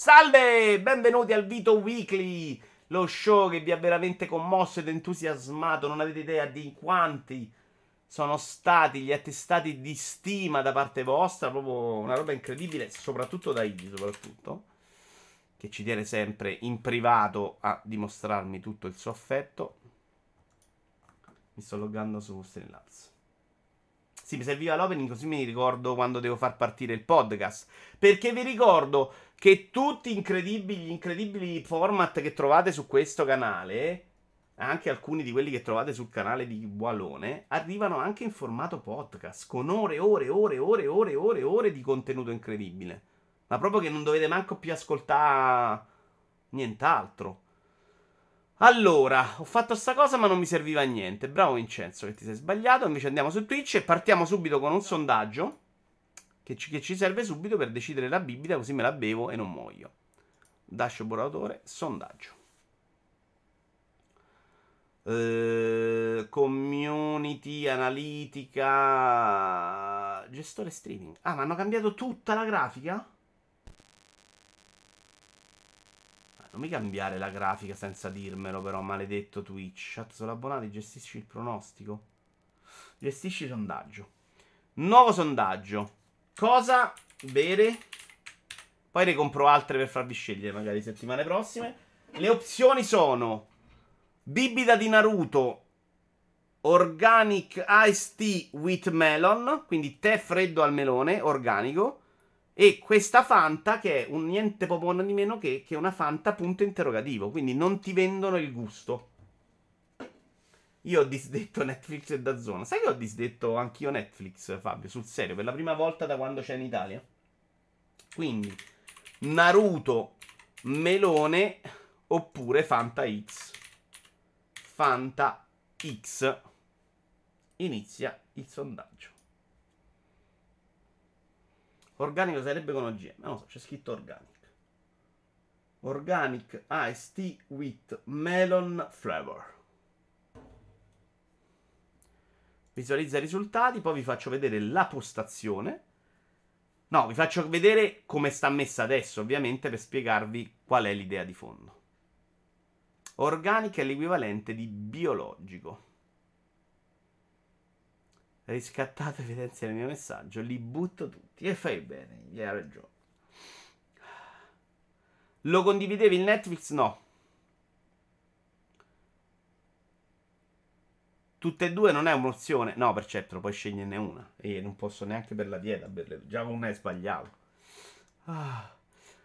Salve, benvenuti al Vito Weekly, lo show che vi ha veramente commosso ed entusiasmato, non avete idea di quanti sono stati gli attestati di stima da parte vostra, proprio una roba incredibile, soprattutto da Iggy, soprattutto, che ci tiene sempre in privato a dimostrarmi tutto il suo affetto. Mi sto loggando su Streamlabs. Sì, mi serviva l'opening così mi ricordo quando devo far partire il podcast. Perché vi ricordo che tutti incredibili, gli incredibili format che trovate su questo canale anche alcuni di quelli che trovate sul canale di Bualone, arrivano anche in formato podcast, con ore, ore, ore, ore, ore, ore, ore di contenuto incredibile. Ma proprio che non dovete manco più ascoltare nient'altro. Allora, ho fatto sta cosa ma non mi serviva a niente. Bravo Vincenzo che ti sei sbagliato. Invece andiamo su Twitch e partiamo subito con un sondaggio che ci, che ci serve subito per decidere la bibita così me la bevo e non muoio. Dashboard sondaggio. Eh, community, analitica, gestore streaming. Ah, ma hanno cambiato tutta la grafica? Ah, non mi cambiare la grafica senza dirmelo, però, maledetto Twitch. Chat sono abbonati, gestisci il pronostico. Gestisci il sondaggio. Nuovo sondaggio. Cosa bere? Poi ne compro altre per farvi scegliere, magari settimane prossime. Le opzioni sono Bibita di Naruto Organic Ice Tea with Melon, quindi tè freddo al melone, organico. E questa Fanta che è un niente po' di meno che, che una Fanta punto interrogativo, quindi non ti vendono il gusto. Io ho disdetto Netflix e da zona. Sai che ho disdetto anch'io Netflix, Fabio, sul serio, per la prima volta da quando c'è in Italia? Quindi, Naruto, melone oppure Fanta X. Fanta X. Inizia il sondaggio. Organico sarebbe con OGM. Non lo so, c'è scritto organic. Organic Ice Tea with Melon Flavor. Visualizza i risultati, poi vi faccio vedere la postazione. No, vi faccio vedere come sta messa adesso, ovviamente, per spiegarvi qual è l'idea di fondo. Organica è l'equivalente di biologico. Riscattato evidenzia il mio messaggio, li butto tutti. E fai bene, gli hai ragione. Lo condividevi il Netflix? No. Tutte e due non è un'opzione. No, per certo, puoi sceglierne una. E non posso neanche per la dieta. Già con me sbagliato. Ah.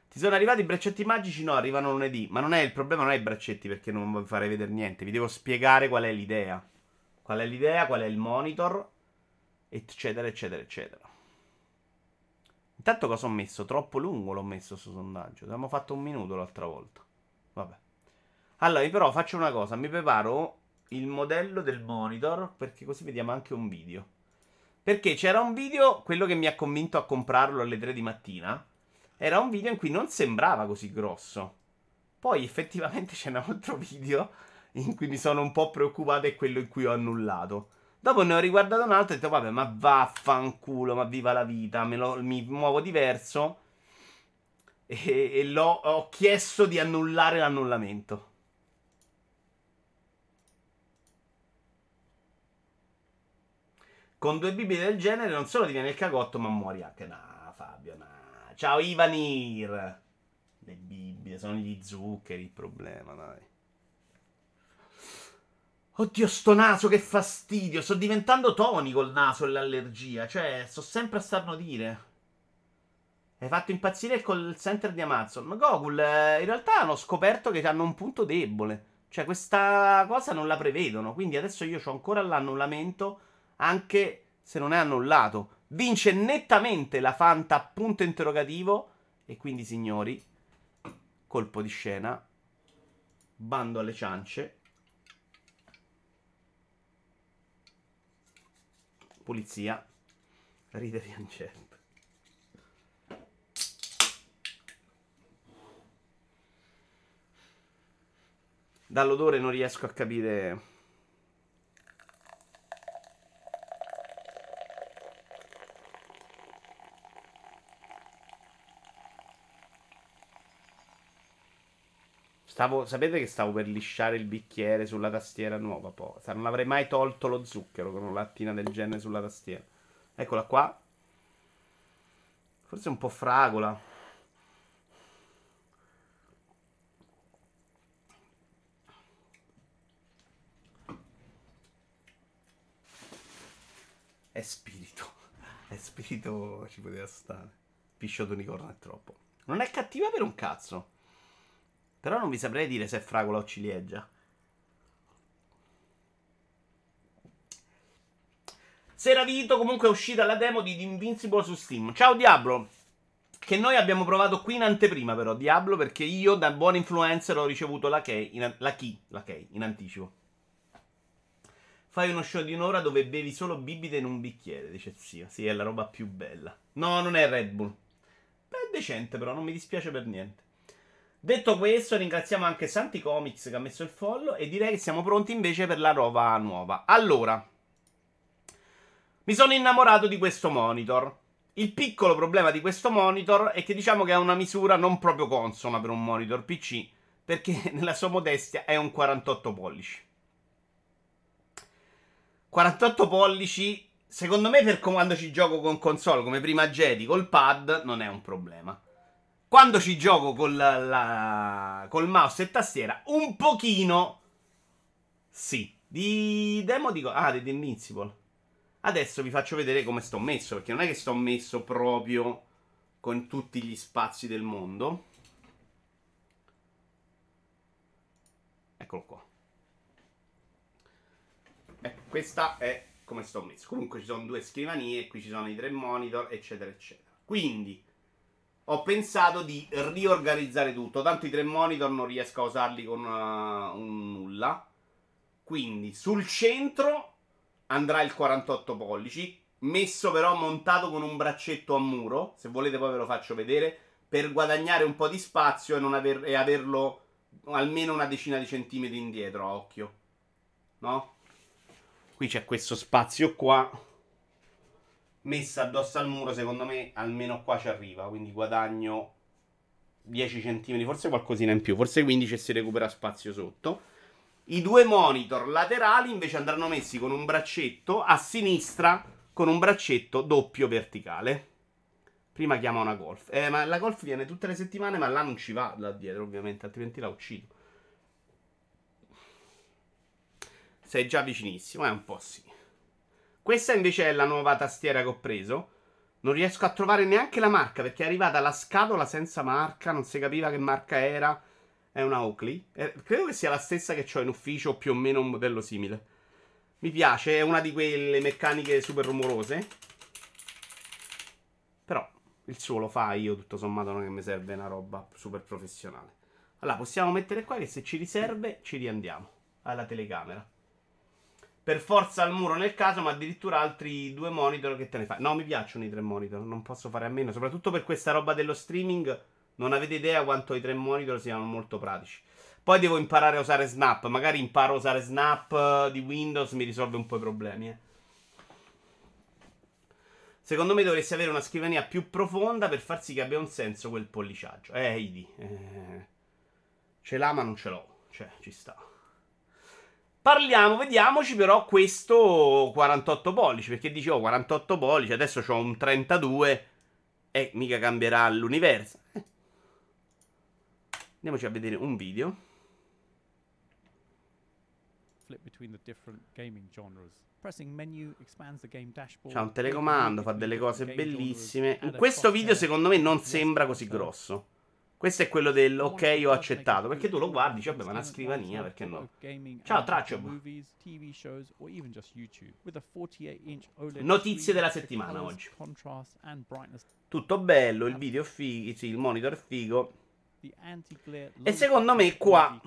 Ti sono arrivati i braccetti magici? No, arrivano lunedì. Ma non è il problema, non è i braccetti perché non vi farei vedere niente. Vi devo spiegare qual è l'idea. Qual è l'idea, qual è il monitor, eccetera, eccetera, eccetera. Intanto cosa ho messo? Troppo lungo l'ho messo su sondaggio. Abbiamo fatto un minuto l'altra volta. Vabbè. Allora, però faccio una cosa. Mi preparo il modello del monitor perché così vediamo anche un video. Perché c'era un video, quello che mi ha convinto a comprarlo alle 3 di mattina era un video in cui non sembrava così grosso. Poi effettivamente c'è un altro video in cui mi sono un po' preoccupato e quello in cui ho annullato. Dopo ne ho riguardato un altro e ho detto, vabbè, ma vaffanculo, ma viva la vita, lo, mi muovo diverso. E, e l'ho, ho chiesto di annullare l'annullamento. Con due bibite del genere non solo ti viene il cagotto, ma muori anche. No, Fabio, no. Ciao Ivanir. Le Bibbie, sono gli zuccheri il problema, dai. Oddio, sto naso, che fastidio. Sto diventando tonico il naso e l'allergia. Cioè, sto sempre a starnutire. Hai fatto impazzire col center di Amazon. Ma Gogul, eh, in realtà hanno scoperto che hanno un punto debole. Cioè, questa cosa non la prevedono. Quindi adesso io ho ancora l'annullamento, anche se non è annullato. Vince nettamente la Fanta punto interrogativo. E quindi, signori, colpo di scena. Bando alle ciance. Pulizia. Ride piangente. Dall'odore non riesco a capire Stavo, sapete che stavo per lisciare il bicchiere sulla tastiera nuova? Poi. Non avrei mai tolto lo zucchero con una lattina del genere sulla tastiera. Eccola qua. Forse un po' fragola. È spirito. È spirito ci poteva stare. Piscio d'unicorno è troppo. Non è cattiva per un cazzo. Però non vi saprei dire se è fragola o ciliegia. Sera Vito comunque è uscita la demo di Invincible su Steam. Ciao Diablo. Che noi abbiamo provato qui in anteprima però, Diablo, perché io da buon influencer ho ricevuto la key, in, la key, la key in anticipo. Fai uno show di un'ora dove bevi solo bibite in un bicchiere, dice zio. Sì, è la roba più bella. No, non è Red Bull. Beh, è decente però, non mi dispiace per niente. Detto questo, ringraziamo anche Santi Comics che ha messo il follow e direi che siamo pronti invece per la roba nuova. Allora, mi sono innamorato di questo monitor. Il piccolo problema di questo monitor è che diciamo che ha una misura non proprio consona per un monitor PC, perché nella sua modestia è un 48 pollici. 48 pollici, secondo me per quando ci gioco con console come prima Jedi col pad non è un problema. Quando ci gioco col, la, col mouse e tastiera, un pochino. Sì. Di demo dico. Ah, di Invincible. Adesso vi faccio vedere come sto messo. Perché non è che sto messo proprio con tutti gli spazi del mondo. Eccolo qua. Ecco, questa è come sto messo. Comunque ci sono due scrivanie, qui ci sono i tre monitor, eccetera, eccetera. Quindi ho pensato di riorganizzare tutto. Tanto i tre monitor non riesco a usarli con uh, un nulla. Quindi sul centro andrà il 48 pollici. Messo però montato con un braccetto a muro. Se volete poi ve lo faccio vedere. Per guadagnare un po' di spazio e, aver, e averlo almeno una decina di centimetri indietro. A occhio. No? Qui c'è questo spazio qua messa addosso al muro, secondo me almeno qua ci arriva, quindi guadagno 10 cm, forse qualcosina in più, forse 15 e si recupera spazio sotto. I due monitor laterali invece andranno messi con un braccetto a sinistra con un braccetto doppio verticale. Prima chiama una golf. Eh, ma la golf viene tutte le settimane, ma là non ci va da dietro, ovviamente, altrimenti la uccido. Sei già vicinissimo, è un po' sì. Questa invece è la nuova tastiera che ho preso. Non riesco a trovare neanche la marca perché è arrivata la scatola senza marca, non si capiva che marca era. È una Oakley. Eh, credo che sia la stessa che ho in ufficio più o meno un modello simile. Mi piace, è una di quelle meccaniche super rumorose. Però il suo lo fa, io tutto sommato non è che mi serve una roba super professionale. Allora, possiamo mettere qua che se ci riserve ci riandiamo alla telecamera per forza al muro nel caso, ma addirittura altri due monitor che te ne fai. No, mi piacciono i tre monitor, non posso fare a meno, soprattutto per questa roba dello streaming. Non avete idea quanto i tre monitor siano molto pratici. Poi devo imparare a usare Snap, magari imparo a usare Snap eh, di Windows, mi risolve un po' i problemi. Eh. Secondo me dovresti avere una scrivania più profonda per far sì che abbia un senso quel polliciaggio. Eh, Idi. Eh, ce l'ha ma non ce l'ho. Cioè, ci sta. Parliamo, vediamoci però questo 48 pollici, perché dicevo oh, 48 pollici, adesso ho un 32 e mica cambierà l'universo. Eh. Andiamoci a vedere un video. C'ha un telecomando, fa delle cose bellissime. In questo video secondo me non sembra così grosso. Questo è quello del ok, ho accettato. Perché tu lo guardi, dici, vabbè, ma una scrivania, perché no? Ciao, Traccio. Notizie della settimana oggi. Tutto bello, il video è figo, sì, il monitor è figo. E secondo me qua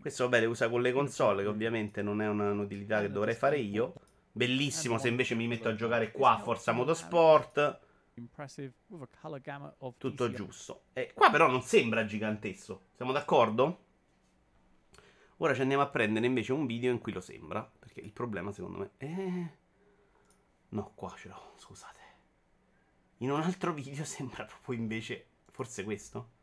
questo vabbè usa con le console che ovviamente non è un'utilità che dovrei fare io Bellissimo se invece mi metto a giocare qua a Forza Motorsport. Tutto giusto. E qua però non sembra gigantesco. Siamo d'accordo? Ora ci andiamo a prendere invece un video in cui lo sembra. Perché il problema secondo me è... No, qua ce l'ho, scusate. In un altro video sembra proprio invece. Forse questo?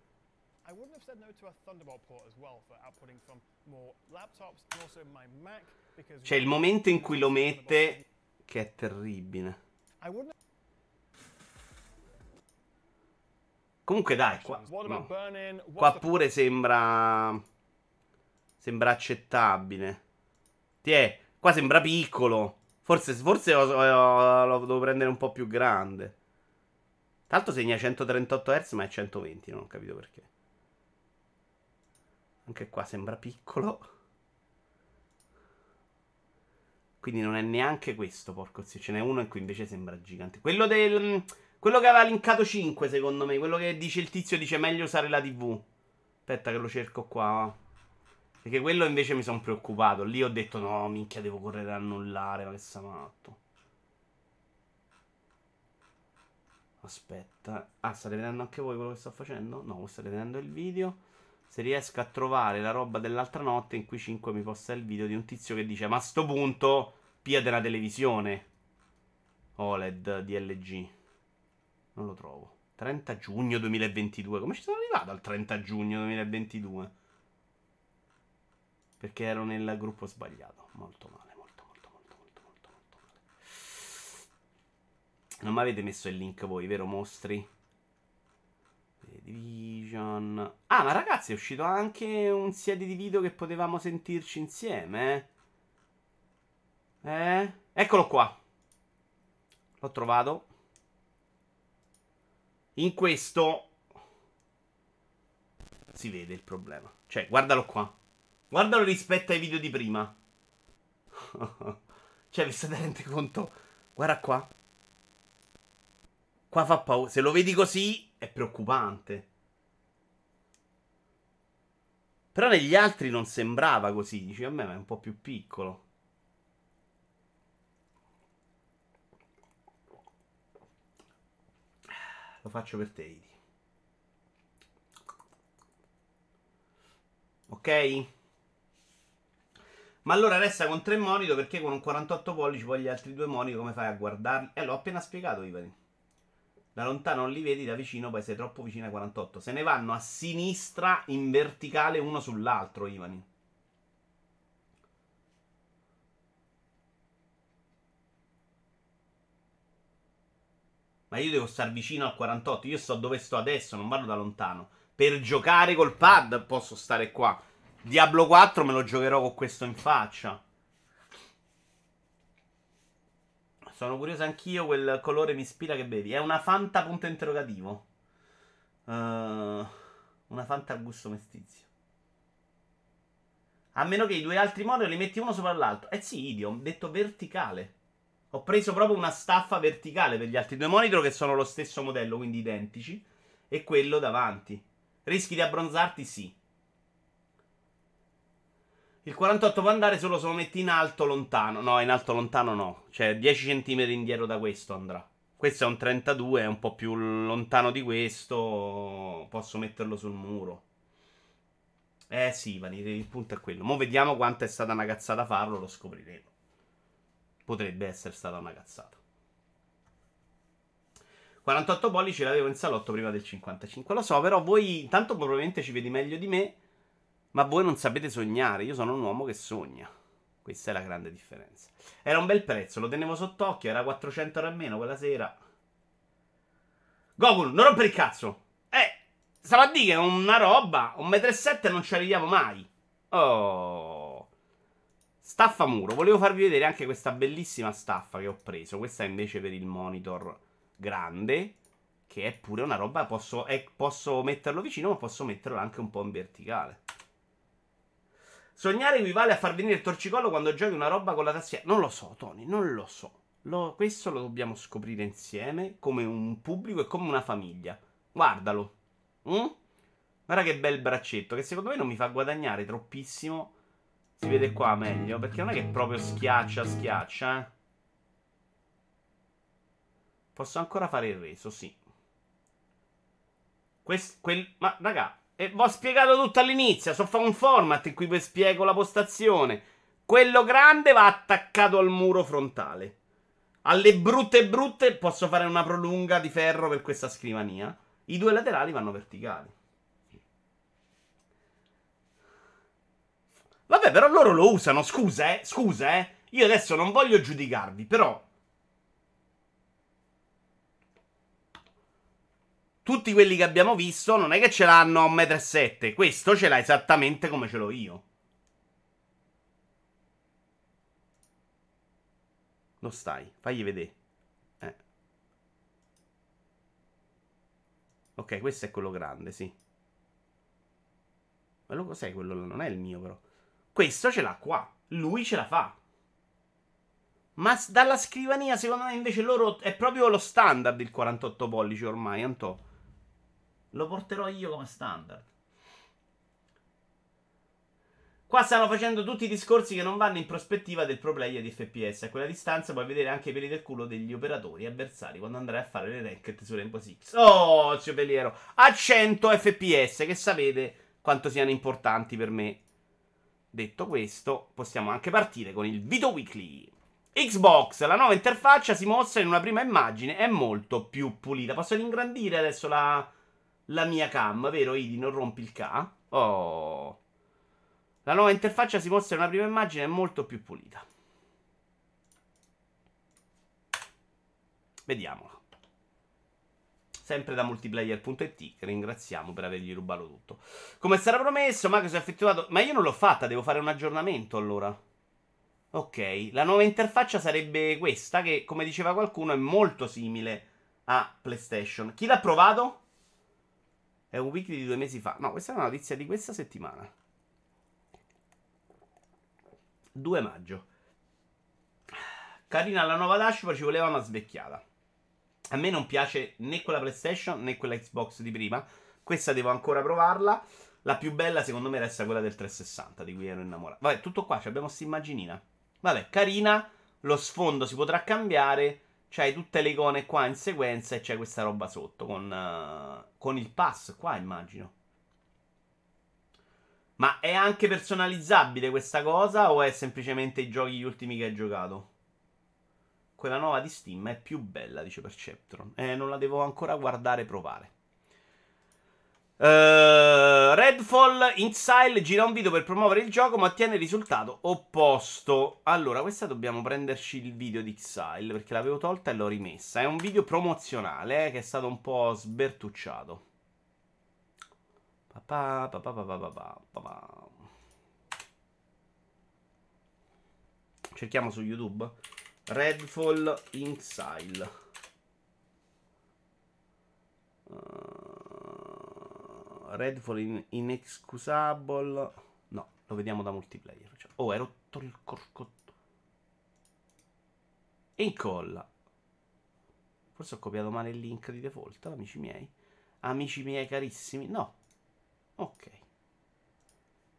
I wouldn't have said no to a Thunderbolt port as well for outputting from more laptops and also my Mac because C'è il momento in cui lo mette che è terribile. Comunque dai, qua, no. qua pure sembra sembra accettabile. Tiè, qua sembra piccolo. Forse, forse lo, lo, lo devo prendere un po' più grande. L'altro segna 138 Hz ma è 120, non ho capito perché. Anche qua sembra piccolo. Quindi non è neanche questo, porco zio. Ce n'è uno in cui invece sembra gigante. Quello del... Quello che aveva linkato 5, secondo me. Quello che dice il tizio dice meglio usare la TV. Aspetta che lo cerco qua. Perché quello invece mi sono preoccupato. Lì ho detto no, minchia, devo correre a annullare. Ma che sta matto. Aspetta. Ah, state vedendo anche voi quello che sto facendo? No, state vedendo il video. Se riesco a trovare la roba dell'altra notte in cui 5 mi posta il video di un tizio che dice: Ma a sto punto, pia della televisione OLED di LG. Non lo trovo. 30 giugno 2022. Come ci sono arrivato al 30 giugno 2022? Perché ero nel gruppo sbagliato. Molto male, molto, molto, molto, molto, molto, molto male. Non mi avete messo il link voi, vero mostri? Division. Ah, ma ragazzi, è uscito anche un serie di video che potevamo sentirci insieme. Eh? eh? Eccolo qua. L'ho trovato. In questo si vede il problema. Cioè, guardalo qua. Guardalo rispetto ai video di prima. cioè, vi state rendendo conto? Guarda qua. Qua fa paura. Se lo vedi così, è preoccupante. Però negli altri non sembrava così. Dici, a me è un po' più piccolo. Lo faccio per te, Idi. Ok? Ma allora resta con tre monitor perché con un 48 pollici poi gli altri due monitor come fai a guardarli? Eh, l'ho appena spiegato, Ivani. Da lontano non li vedi, da vicino poi sei troppo vicino ai 48. Se ne vanno a sinistra in verticale uno sull'altro, Ivani. Ma io devo stare vicino al 48. Io sto dove sto adesso, non vado da lontano. Per giocare col pad posso stare qua. Diablo 4 me lo giocherò con questo in faccia. Sono curioso anch'io. Quel colore mi ispira che bevi. È una Fanta punto interrogativo. Uh, una Fanta al gusto mestizio. A meno che i due altri monitor li metti uno sopra l'altro. Eh sì, idio, ho detto verticale. Ho preso proprio una staffa verticale per gli altri due monitor che sono lo stesso modello, quindi identici. E quello davanti. Rischi di abbronzarti? Sì. Il 48 può andare solo se lo metti in alto lontano. No, in alto lontano no. Cioè 10 cm indietro da questo andrà. Questo è un 32, è un po' più lontano di questo. Posso metterlo sul muro. Eh sì, Vani, il punto è quello. Mo vediamo quanto è stata una cazzata farlo, lo scopriremo. Potrebbe essere stata una cazzata. 48 pollici l'avevo in salotto prima del 55. Lo so, però voi intanto probabilmente ci vedi meglio di me. Ma voi non sapete sognare, io sono un uomo che sogna. Questa è la grande differenza. Era un bel prezzo, lo tenevo sott'occhio, era 400 euro a meno quella sera. Gogul, non rompere il cazzo! Eh, stava a dire che una roba, un metro e sette non ci arriviamo mai. Oh. Staffa muro. Volevo farvi vedere anche questa bellissima staffa che ho preso. Questa è invece per il monitor grande. Che è pure una roba. Posso, è, posso metterlo vicino, ma posso metterlo anche un po' in verticale. Sognare equivale a far venire il torcicollo quando giochi una roba con la tastiera. Non lo so, Tony, non lo so. Lo, questo lo dobbiamo scoprire insieme, come un pubblico e come una famiglia. Guardalo. Mm? Guarda che bel braccetto, che secondo me non mi fa guadagnare troppissimo. Si vede qua meglio, perché non è che proprio schiaccia, schiaccia, eh. Posso ancora fare il reso, sì. Quest, quel, ma raga, e vi ho spiegato tutto all'inizio. So fare un format in cui vi spiego la postazione. Quello grande va attaccato al muro frontale. Alle brutte brutte posso fare una prolunga di ferro per questa scrivania. I due laterali vanno verticali. Vabbè, però loro lo usano. Scusa, eh. Scusa, eh. Io adesso non voglio giudicarvi, però. Tutti quelli che abbiamo visto non è che ce l'hanno a 1,7 m. Questo ce l'ha esattamente come ce l'ho io. Lo stai, fagli vedere. Eh. Ok, questo è quello grande, sì. Ma lo cos'è quello? Non è il mio, però. Questo ce l'ha qua. Lui ce la fa. Ma dalla scrivania, secondo me, invece loro è proprio lo standard il 48 pollici ormai, Antò. Lo porterò io come standard. Qua stanno facendo tutti i discorsi che non vanno in prospettiva del pro player di FPS. A quella distanza puoi vedere anche i peli del culo degli operatori avversari quando andrai a fare le racket su Rainbow Six. Oh, zio Peliero. A 100 FPS, che sapete quanto siano importanti per me. Detto questo, possiamo anche partire con il video weekly. Xbox, la nuova interfaccia si mostra in una prima immagine, è molto più pulita. Posso ingrandire adesso la, la mia cam, vero Idi? Non rompi il K? Oh. La nuova interfaccia si mostra in una prima immagine molto più pulita. Vediamola. Sempre da multiplayer.it, ringraziamo per avergli rubato tutto. Come sarà promesso, Marco si è effettuato... Ma io non l'ho fatta, devo fare un aggiornamento allora. Ok, la nuova interfaccia sarebbe questa, che come diceva qualcuno è molto simile a PlayStation. Chi l'ha provato? È un weekly di due mesi fa. No, questa è una notizia di questa settimana. 2 maggio. Carina la nuova dashboard, ci voleva una svecchiata. A me non piace né quella PlayStation né quella Xbox di prima. Questa devo ancora provarla. La più bella, secondo me, resta quella del 360, di cui ero innamorato. Vabbè, tutto qua, abbiamo questa immaginina. Vabbè, carina. Lo sfondo si potrà cambiare. C'hai tutte le icone qua in sequenza e c'è questa roba sotto con, uh, con il pass qua, immagino. Ma è anche personalizzabile questa cosa o è semplicemente i giochi gli ultimi che hai giocato? Quella nuova di Steam è più bella, dice Perceptron. Eh, non la devo ancora guardare e provare. Uh, Redfall Insile gira un video per promuovere il gioco, ma ottiene il risultato opposto. Allora, questa dobbiamo prenderci il video di Xile perché l'avevo tolta e l'ho rimessa. È un video promozionale eh, che è stato un po' sbertucciato. Pa, pa, pa, Cerchiamo su YouTube Redfall Insile. Uh, Redfall in, Inexcusable. No, lo vediamo da multiplayer. Cioè, oh, hai rotto il corcotto. Incolla. Forse ho copiato male il link di default, amici miei. Amici miei carissimi. No, Ok.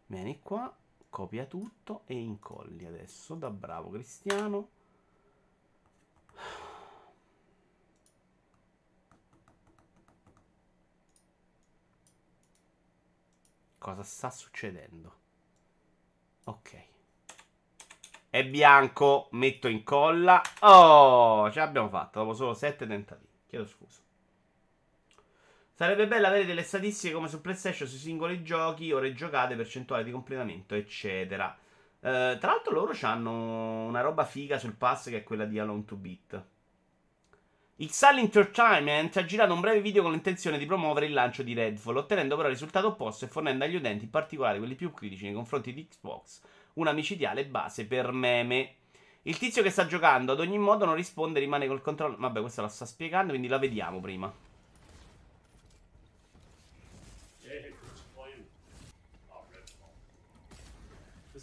Vieni qua, copia tutto e incolli adesso da bravo cristiano. Cosa sta succedendo? Ok. È bianco, metto in colla. Oh, ce l'abbiamo fatta dopo solo 7 tentativi. Chiedo scusa. Sarebbe bello avere delle statistiche come su PlayStation sui singoli giochi, ore giocate, percentuale di completamento, eccetera. Uh, tra l'altro loro hanno una roba figa sul pass che è quella di Alone to Beat. XL Entertainment ha girato un breve video con l'intenzione di promuovere il lancio di Redfall, ottenendo però il risultato opposto e fornendo agli utenti, in particolare quelli più critici nei confronti di Xbox, una micidiale base per meme. Il tizio che sta giocando ad ogni modo non risponde, rimane col controllo. Vabbè, questo la sta spiegando, quindi la vediamo prima.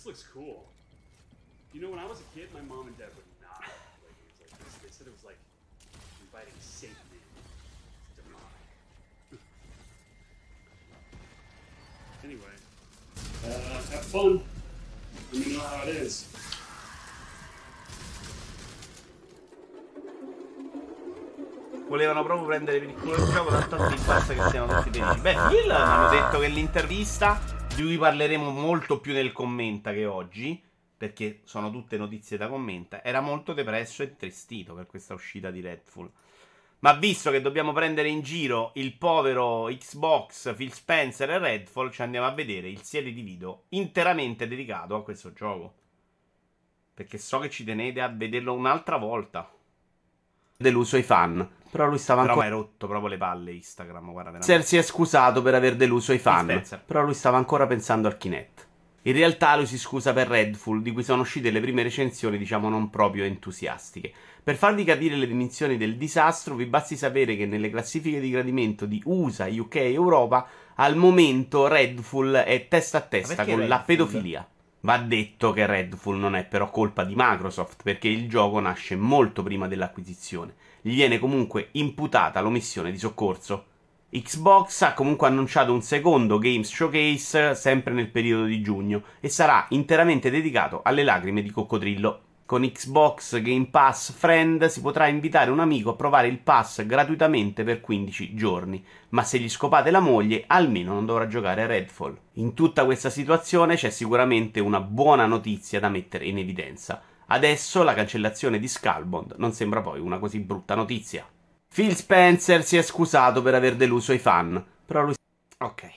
looks cool. You know, when I was a kid, my mom and dad would not play games like this. They said it was like inviting Satan. Demonic. anyway, uh, have fun. Let me know how it is. Volevano proprio prendere per il culo il gioco, tanto a basta che siano tutti felici. Beh, Phil hanno detto che l'intervista di cui parleremo molto più nel commenta che oggi, perché sono tutte notizie da commenta, era molto depresso e tristito per questa uscita di Redfall. Ma visto che dobbiamo prendere in giro il povero Xbox, Phil Spencer e Redfall, ci andiamo a vedere il serie di video interamente dedicato a questo gioco. Perché so che ci tenete a vederlo un'altra volta. Deluso i fan. Però lui stava ancora. Però mi hai rotto proprio le palle Instagram. Guarda, veramente. si è scusato per aver deluso i fan. Però lui stava ancora pensando al Kinect. In realtà lui si scusa per Redfall, di cui sono uscite le prime recensioni, diciamo non proprio entusiastiche. Per farvi capire le dimensioni del disastro, vi basti sapere che nelle classifiche di gradimento di USA, UK e Europa, al momento Redfall è testa a testa con Redfall? la pedofilia. Va detto che Redfall non è però colpa di Microsoft, perché il gioco nasce molto prima dell'acquisizione. Gli viene comunque imputata l'omissione di soccorso. Xbox ha comunque annunciato un secondo Games Showcase sempre nel periodo di giugno e sarà interamente dedicato alle lacrime di coccodrillo. Con Xbox Game Pass Friend si potrà invitare un amico a provare il pass gratuitamente per 15 giorni, ma se gli scopate la moglie almeno non dovrà giocare a Redfall. In tutta questa situazione c'è sicuramente una buona notizia da mettere in evidenza. Adesso la cancellazione di Skullbond non sembra poi una così brutta notizia. Phil Spencer si è scusato per aver deluso i fan, però lui... Ok.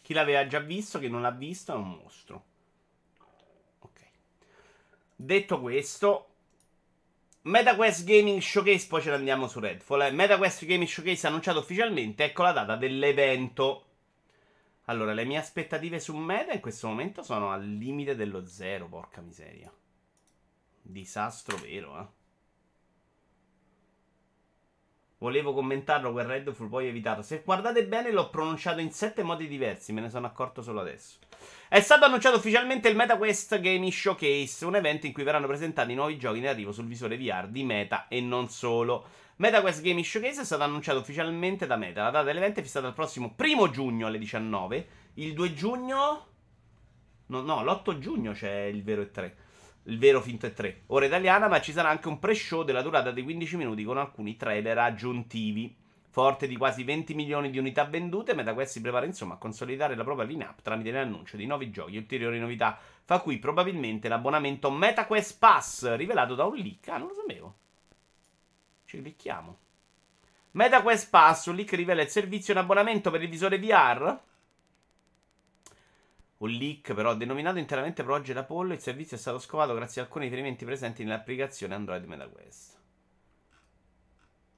Chi l'aveva già visto, chi non l'ha visto è un mostro. Detto questo, MetaQuest Gaming Showcase, poi ce ne andiamo su Redfall. Eh. MetaQuest Gaming Showcase annunciato ufficialmente, ecco la data dell'evento. Allora, le mie aspettative su Meta in questo momento sono al limite dello zero, porca miseria. Disastro vero, eh. Volevo commentarlo quel Redfall, poi ho evitato. Se guardate bene, l'ho pronunciato in sette modi diversi, me ne sono accorto solo adesso. È stato annunciato ufficialmente il MetaQuest Gaming Showcase, un evento in cui verranno presentati nuovi giochi in arrivo sul visore VR di Meta e non solo. MetaQuest Gaming Showcase è stato annunciato ufficialmente da Meta. La data dell'evento è fissata il prossimo 1 giugno alle 19. Il 2 giugno. No, no l'8 giugno c'è il vero E3. Il vero finto E3. Ora italiana, ma ci sarà anche un pre-show della durata di 15 minuti con alcuni trailer aggiuntivi. Forte di quasi 20 milioni di unità vendute, MetaQuest si prepara insomma a consolidare la propria lineup tramite l'annuncio di nuovi giochi e ulteriori novità, fra cui probabilmente l'abbonamento MetaQuest Pass, rivelato da un leak. Ah, non lo sapevo. Ci clicchiamo. MetaQuest Pass, un leak rivela il servizio in abbonamento per il visore VR. Un leak però denominato interamente Project Apollo, il servizio è stato scovato grazie a alcuni riferimenti presenti nell'applicazione Android MetaQuest.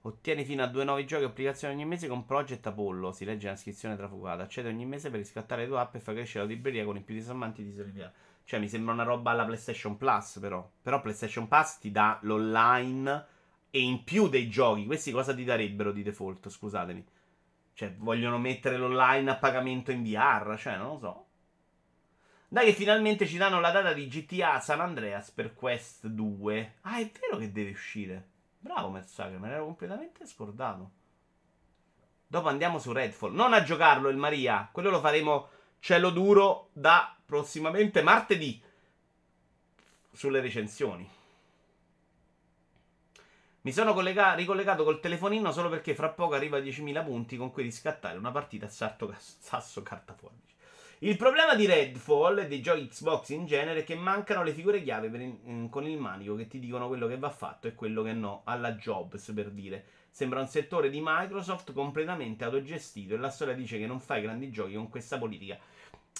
Ottieni fino a due nuovi giochi e applicazioni ogni mese con Project Apollo. Si legge nella descrizione trafugata. Accede ogni mese per riscattare le tue app e far crescere la libreria con i più disarmanti di servizio. Cioè, mi sembra una roba alla PlayStation Plus, però. Però PlayStation Plus ti dà l'online e in più dei giochi. Questi cosa ti darebbero di default? Scusatemi. Cioè, vogliono mettere l'online a pagamento in VR? Cioè, non lo so. Dai che finalmente ci danno la data di GTA San Andreas per Quest 2. Ah, è vero che deve uscire. Bravo Mersager, me l'ero completamente scordato. Dopo andiamo su Redfall. Non a giocarlo il Maria. Quello lo faremo cielo duro da prossimamente martedì. Sulle recensioni. Mi sono collega- ricollegato col telefonino solo perché fra poco arriva a 10.000 punti con cui riscattare una partita a sarto, sasso carta fuori. Il problema di Redfall e dei giochi Xbox in genere è che mancano le figure chiave in, con il manico che ti dicono quello che va fatto e quello che no, alla Jobs per dire. Sembra un settore di Microsoft completamente autogestito e la storia dice che non fai grandi giochi con questa politica.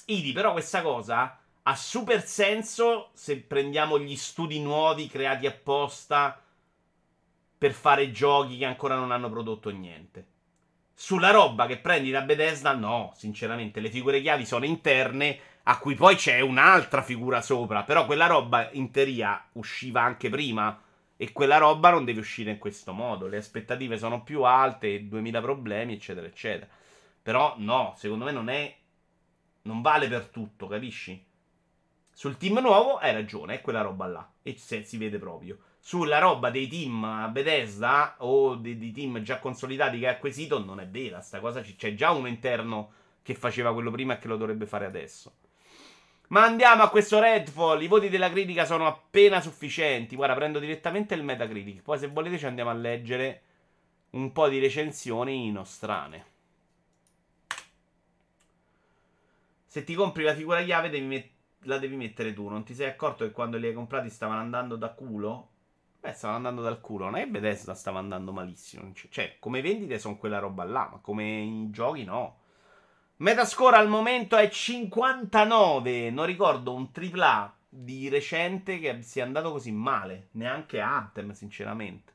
Idi, però questa cosa ha super senso se prendiamo gli studi nuovi creati apposta per fare giochi che ancora non hanno prodotto niente. Sulla roba che prendi da Bethesda, no, sinceramente, le figure chiavi sono interne, a cui poi c'è un'altra figura sopra, però quella roba in teoria usciva anche prima. E quella roba non deve uscire in questo modo, le aspettative sono più alte, 2000 problemi, eccetera, eccetera. Però no, secondo me non è non vale per tutto, capisci? Sul team nuovo hai ragione, è quella roba là. E se, si vede proprio sulla roba dei team Bethesda o dei, dei team già consolidati che ha acquisito non è vera. Sta cosa c- c'è già uno interno che faceva quello prima e che lo dovrebbe fare adesso. Ma andiamo a questo Redfall. I voti della critica sono appena sufficienti. Guarda, prendo direttamente il Metacritic. Poi, se volete, ci andiamo a leggere un po' di recensioni nostrane. Se ti compri la figura chiave, devi mettere la devi mettere tu. Non ti sei accorto che quando li hai comprati stavano andando da culo? Beh, stavano andando dal culo. Non è che Bethesda stava andando malissimo. Cioè, come vendite sono quella roba là, ma come in giochi no. Metascore al momento è 59. Non ricordo un AAA di recente che sia andato così male. Neanche Anthem, sinceramente.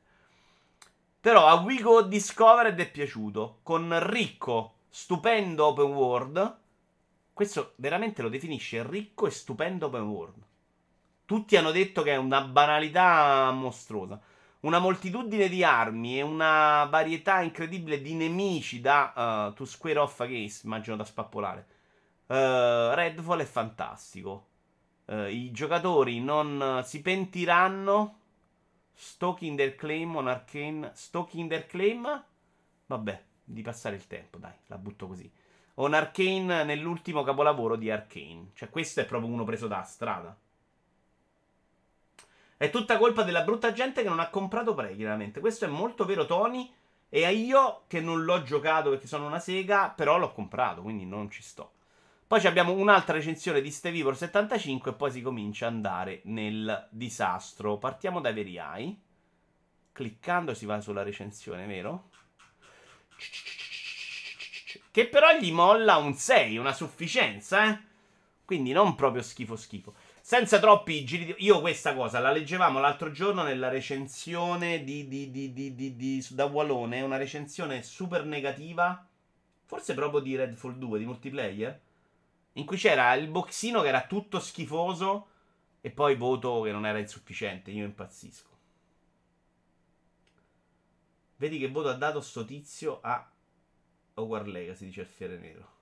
Però a Wigo Discovered è piaciuto. Con ricco, stupendo open world. Questo veramente lo definisce ricco e stupendo open world. Tutti hanno detto che è una banalità mostruosa. Una moltitudine di armi e una varietà incredibile di nemici da uh, To Square Off Against, immagino da spappolare. Uh, Redfall è fantastico. Uh, I giocatori non si pentiranno Stalking their claim on Arcane. Stalking their claim? Vabbè, di passare il tempo, dai, la butto così. On Arcane nell'ultimo capolavoro di Arcane. Cioè, questo è proprio uno preso da strada. È tutta colpa della brutta gente che non ha comprato Prey, chiaramente. Questo è molto vero, Tony. E io che non l'ho giocato perché sono una sega, però l'ho comprato, quindi non ci sto. Poi abbiamo un'altra recensione di Stevivor 75 e poi si comincia ad andare nel disastro. Partiamo da Veriai. Cliccando si va sulla recensione, vero? Che però gli molla un 6, una sufficienza, eh? Quindi non proprio schifo schifo. Senza troppi giri di... Io questa cosa la leggevamo l'altro giorno nella recensione di, di, di, da Wallone, una recensione super negativa, forse proprio di Redfall 2, di multiplayer in cui c'era il boxino che era tutto schifoso e poi voto che non era insufficiente. Io impazzisco. Vedi che voto ha dato sto tizio a Hogwarts Legacy, dice il Fiere Nero.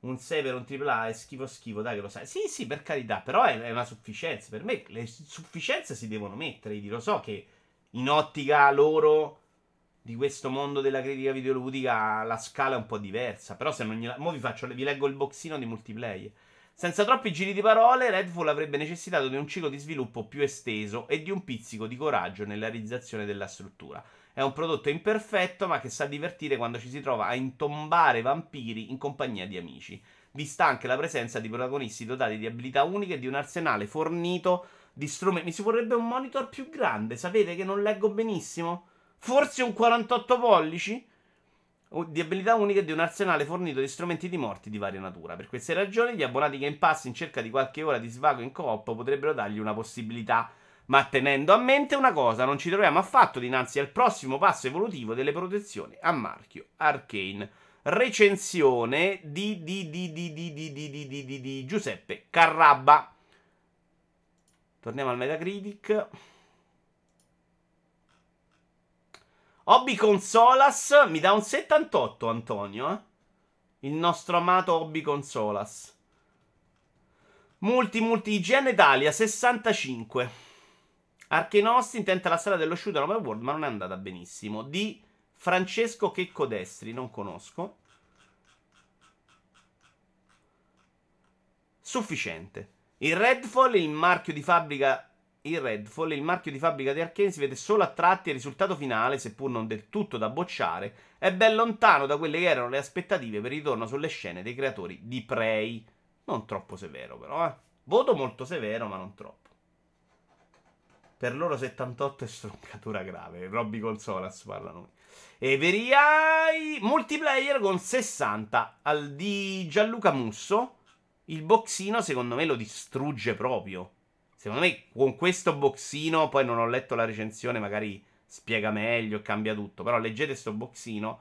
Un 6 per un AAA è schifo schifo, dai che lo sai. Sì, sì, per carità, però è, è una sufficienza. Per me le sufficienze si devono mettere. Io lo so che in ottica loro di questo mondo della critica videoludica la scala è un po' diversa. Però se non gliela... Mo vi, faccio, vi leggo il boxino di multiplayer. Senza troppi giri di parole, Redfall avrebbe necessitato di un ciclo di sviluppo più esteso e di un pizzico di coraggio nella realizzazione della struttura. È un prodotto imperfetto, ma che sa divertire quando ci si trova a intombare vampiri in compagnia di amici. Vista anche la presenza di protagonisti dotati di abilità uniche e di un arsenale fornito di strumenti. Mi si vorrebbe un monitor più grande, sapete che non leggo benissimo? Forse un 48 pollici? Di abilità uniche e di un arsenale fornito di strumenti di morti di varia natura. Per queste ragioni, gli abbonati Game Pass in cerca di qualche ora di svago in coop potrebbero dargli una possibilità. Ma tenendo a mente una cosa, non ci troviamo affatto dinanzi al prossimo passo evolutivo delle protezioni a marchio Arcane. Recensione di, di, di, di, di, di, di, di, di, di, Giuseppe Carrabba. Torniamo al Metacritic. Hobby Consolas mi dà un 78, Antonio. Eh? Il nostro amato Hobby Consolas. Multi, multi, IGN Italia 65. Archenosti intenta la strada dello shooter open world, ma non è andata benissimo. Di Francesco Checco Destri, non conosco. Sufficiente. Il Redfall, il marchio di fabbrica il Redfall, il marchio di fabbrica di Arkane, si vede solo a tratti e il risultato finale, seppur non del tutto da bocciare, è ben lontano da quelle che erano le aspettative per il ritorno sulle scene dei creatori di Prey. Non troppo severo, però, eh. Voto molto severo, ma non troppo. Per loro 78 è stroncatura grave. Robby Consolas parlano. E Veriai multiplayer con 60 al di Gianluca Musso. Il boxino secondo me lo distrugge proprio. Secondo me con questo boxino, poi non ho letto la recensione, magari spiega meglio, cambia tutto, però leggete questo boxino.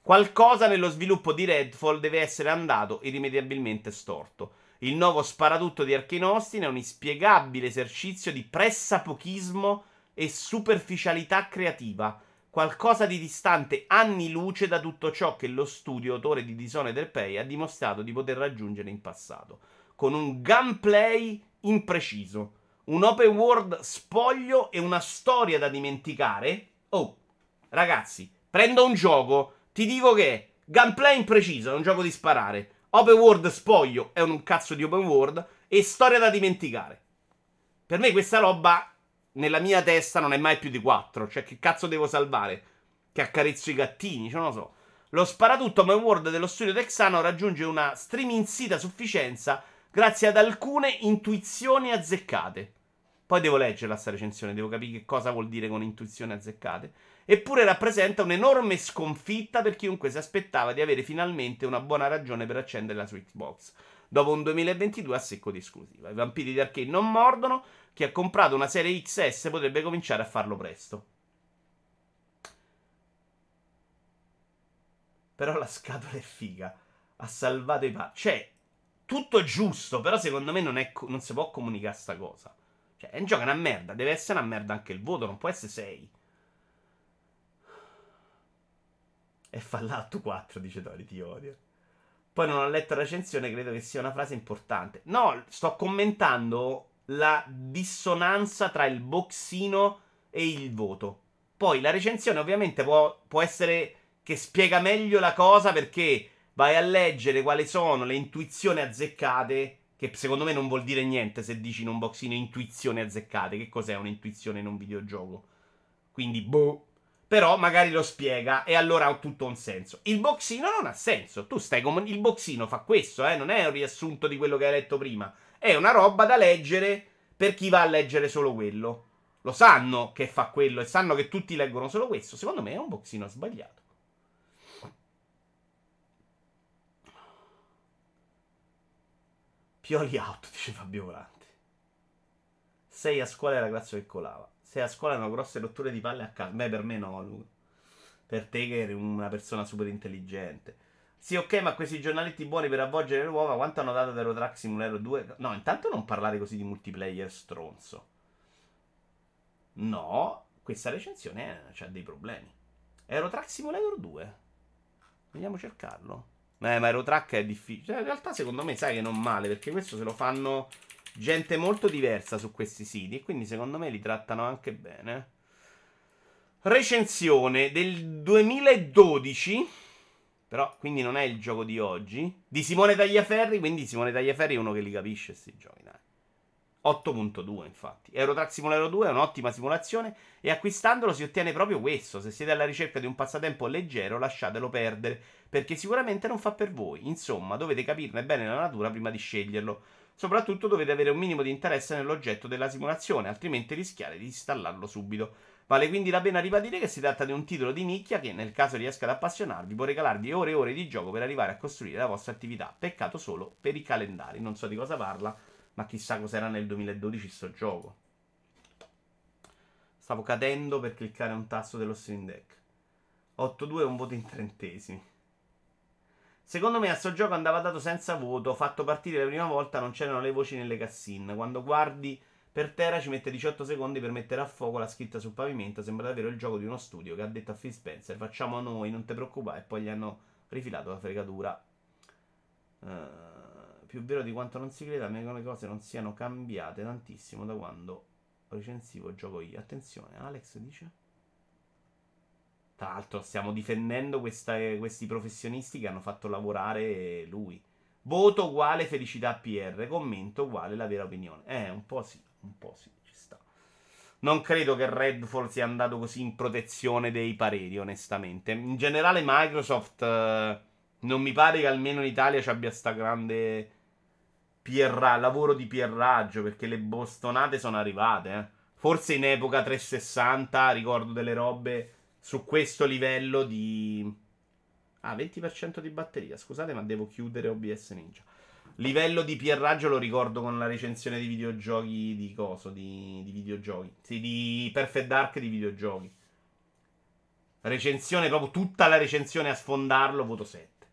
Qualcosa nello sviluppo di Redfall deve essere andato irrimediabilmente storto. Il nuovo sparatutto di Arkane Austin è un inspiegabile esercizio di pressapochismo e superficialità creativa, qualcosa di distante anni luce da tutto ciò che lo studio autore di Dishonored del Pay ha dimostrato di poter raggiungere in passato, con un gameplay impreciso, un open world spoglio e una storia da dimenticare. Oh, ragazzi, prendo un gioco, ti dico che gameplay impreciso, è un gioco di sparare. Open world spoglio è un cazzo di open world e storia da dimenticare. Per me questa roba nella mia testa non è mai più di 4, cioè che cazzo devo salvare? Che accarezzo i gattini, cioè non lo so. Lo sparatutto open world dello studio texano raggiunge una streaming sita sufficienza grazie ad alcune intuizioni azzeccate. Poi devo leggerla sta recensione, devo capire che cosa vuol dire con intuizioni azzeccate. Eppure rappresenta un'enorme sconfitta per chiunque si aspettava di avere finalmente una buona ragione per accendere la sua Xbox. Dopo un 2022 a secco di esclusiva. I vampiri di arcade non mordono. Chi ha comprato una serie XS potrebbe cominciare a farlo presto. Però la scatola è figa. Ha salvato i pa. Cioè, tutto giusto, però secondo me non, è, non si può comunicare sta cosa. Cioè, è un gioco una merda. Deve essere una merda anche il voto, non può essere 6. È Fallout 4, dice Tori, ti odio. Poi non ho letto la recensione, credo che sia una frase importante. No, sto commentando la dissonanza tra il boxino e il voto. Poi la recensione ovviamente può, può essere che spiega meglio la cosa perché vai a leggere quali sono le intuizioni azzeccate, che secondo me non vuol dire niente se dici in un boxino intuizioni azzeccate. Che cos'è un'intuizione in un videogioco? Quindi, boh. Però magari lo spiega e allora ha tutto un senso. Il boxino non ha senso. Tu stai come. Il boxino fa questo, eh? Non è un riassunto di quello che hai letto prima. È una roba da leggere per chi va a leggere solo quello. Lo sanno che fa quello e sanno che tutti leggono solo questo. Secondo me è un boxino sbagliato. Pioli out, dice Fabio Volante. Sei a scuola era Grazio che colava. Sei a scuola erano grosse rotture di palle a casa. Beh, per me no, lui. Per te che eri una persona super intelligente. Sì, ok, ma questi giornaletti buoni per avvolgere le uova, quanto hanno dato ad Eurotrack Simulator 2? No, intanto non parlare così di multiplayer stronzo. No, questa recensione ha dei problemi. Eurotrack Simulator 2. Vogliamo cercarlo? Eh, ma Aerotrack è difficile. Cioè, in realtà, secondo me, sai che non male, perché questo se lo fanno gente molto diversa su questi siti. Quindi, secondo me, li trattano anche bene. Recensione del 2012. Però, quindi non è il gioco di oggi. Di Simone Tagliaferri. Quindi, Simone Tagliaferri è uno che li capisce, questi giochi, dai. 8.2 infatti. Eurotrack Simulator 2 è un'ottima simulazione e acquistandolo si ottiene proprio questo. Se siete alla ricerca di un passatempo leggero, lasciatelo perdere perché sicuramente non fa per voi. Insomma, dovete capirne bene la natura prima di sceglierlo. Soprattutto dovete avere un minimo di interesse nell'oggetto della simulazione, altrimenti rischiate di installarlo subito. Vale quindi la pena ribadire che si tratta di un titolo di nicchia che, nel caso riesca ad appassionarvi, può regalarvi ore e ore di gioco per arrivare a costruire la vostra attività. Peccato solo per i calendari. Non so di cosa parla, ma chissà cos'era nel 2012 sto gioco. Stavo cadendo per cliccare un tasto dello Stream Deck. 8-2 è un voto in trentesimi. Secondo me a sto gioco andava dato senza voto. Fatto partire la prima volta non c'erano le voci nelle cassine. Quando guardi per terra ci mette 18 secondi per mettere a fuoco la scritta sul pavimento. Sembra davvero il gioco di uno studio che ha detto a Phil Spencer: Facciamo noi, non ti preoccupare. E poi gli hanno rifilato la fregatura. Uh, più vero di quanto non si creda, a me che le cose non siano cambiate tantissimo da quando recensivo gioco io. Attenzione, Alex dice. Tra l'altro stiamo difendendo questa, questi professionisti che hanno fatto lavorare lui. Voto uguale felicità PR, commento uguale la vera opinione. Eh, un po' sì, un po' sì, ci sta. Non credo che Redfall sia andato così in protezione dei pareri, onestamente. In generale Microsoft eh, non mi pare che almeno in Italia ci abbia sta grande PR, lavoro di pierraggio, perché le bostonate sono arrivate. Eh. Forse in epoca 360 ricordo delle robe su questo livello di... Ah, 20% di batteria, scusate, ma devo chiudere OBS Ninja. Livello di pierraggio lo ricordo con la recensione di videogiochi di coso, di, di videogiochi. Sì, di Perfect Dark di videogiochi. Recensione, proprio tutta la recensione a sfondarlo, voto 7.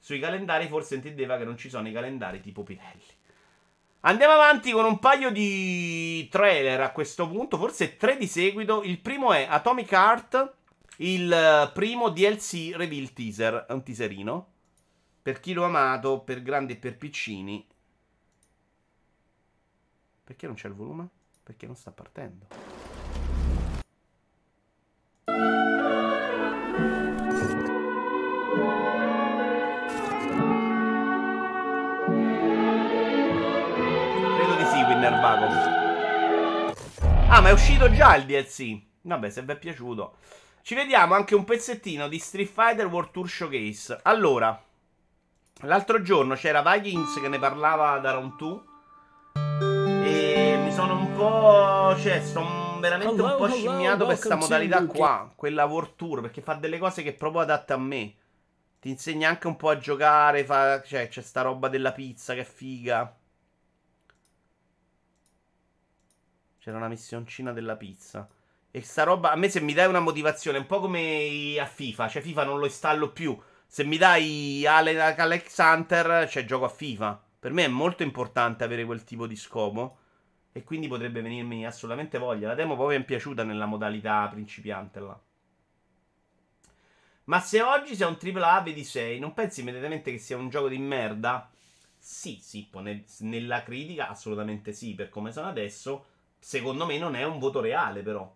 Sui calendari forse intendeva che non ci sono i calendari tipo Pirelli. Andiamo avanti con un paio di trailer a questo punto, forse tre di seguito. Il primo è Atomic Heart, il primo DLC reveal teaser, un teaserino. Per chi l'ha amato, per grandi e per piccini. Perché non c'è il volume? Perché non sta partendo. Nervago. Ah, ma è uscito già il DLC. Vabbè, se vi è piaciuto. Ci vediamo anche un pezzettino di Street Fighter World Tour Showcase. Allora, L'altro giorno c'era Vikings che ne parlava da Round 2. E mi sono un po'. Cioè, sono veramente un po' scimmiato per questa modalità qua. Quella World Tour. Perché fa delle cose che proprio adatte a me. Ti insegna anche un po' a giocare. Fa... Cioè, c'è sta roba della pizza che è figa. C'era una missioncina della pizza. E sta roba, a me se mi dai una motivazione, un po' come a FIFA, cioè FIFA non lo installo più. Se mi dai Alex Hunter, cioè gioco a FIFA. Per me è molto importante avere quel tipo di scopo. E quindi potrebbe venirmi assolutamente voglia. La demo poi mi è piaciuta nella modalità principiante là. Ma se oggi sei un AAA vedi 6, non pensi immediatamente che sia un gioco di merda? Sì, sì, nella critica assolutamente sì, per come sono adesso. Secondo me non è un voto reale però.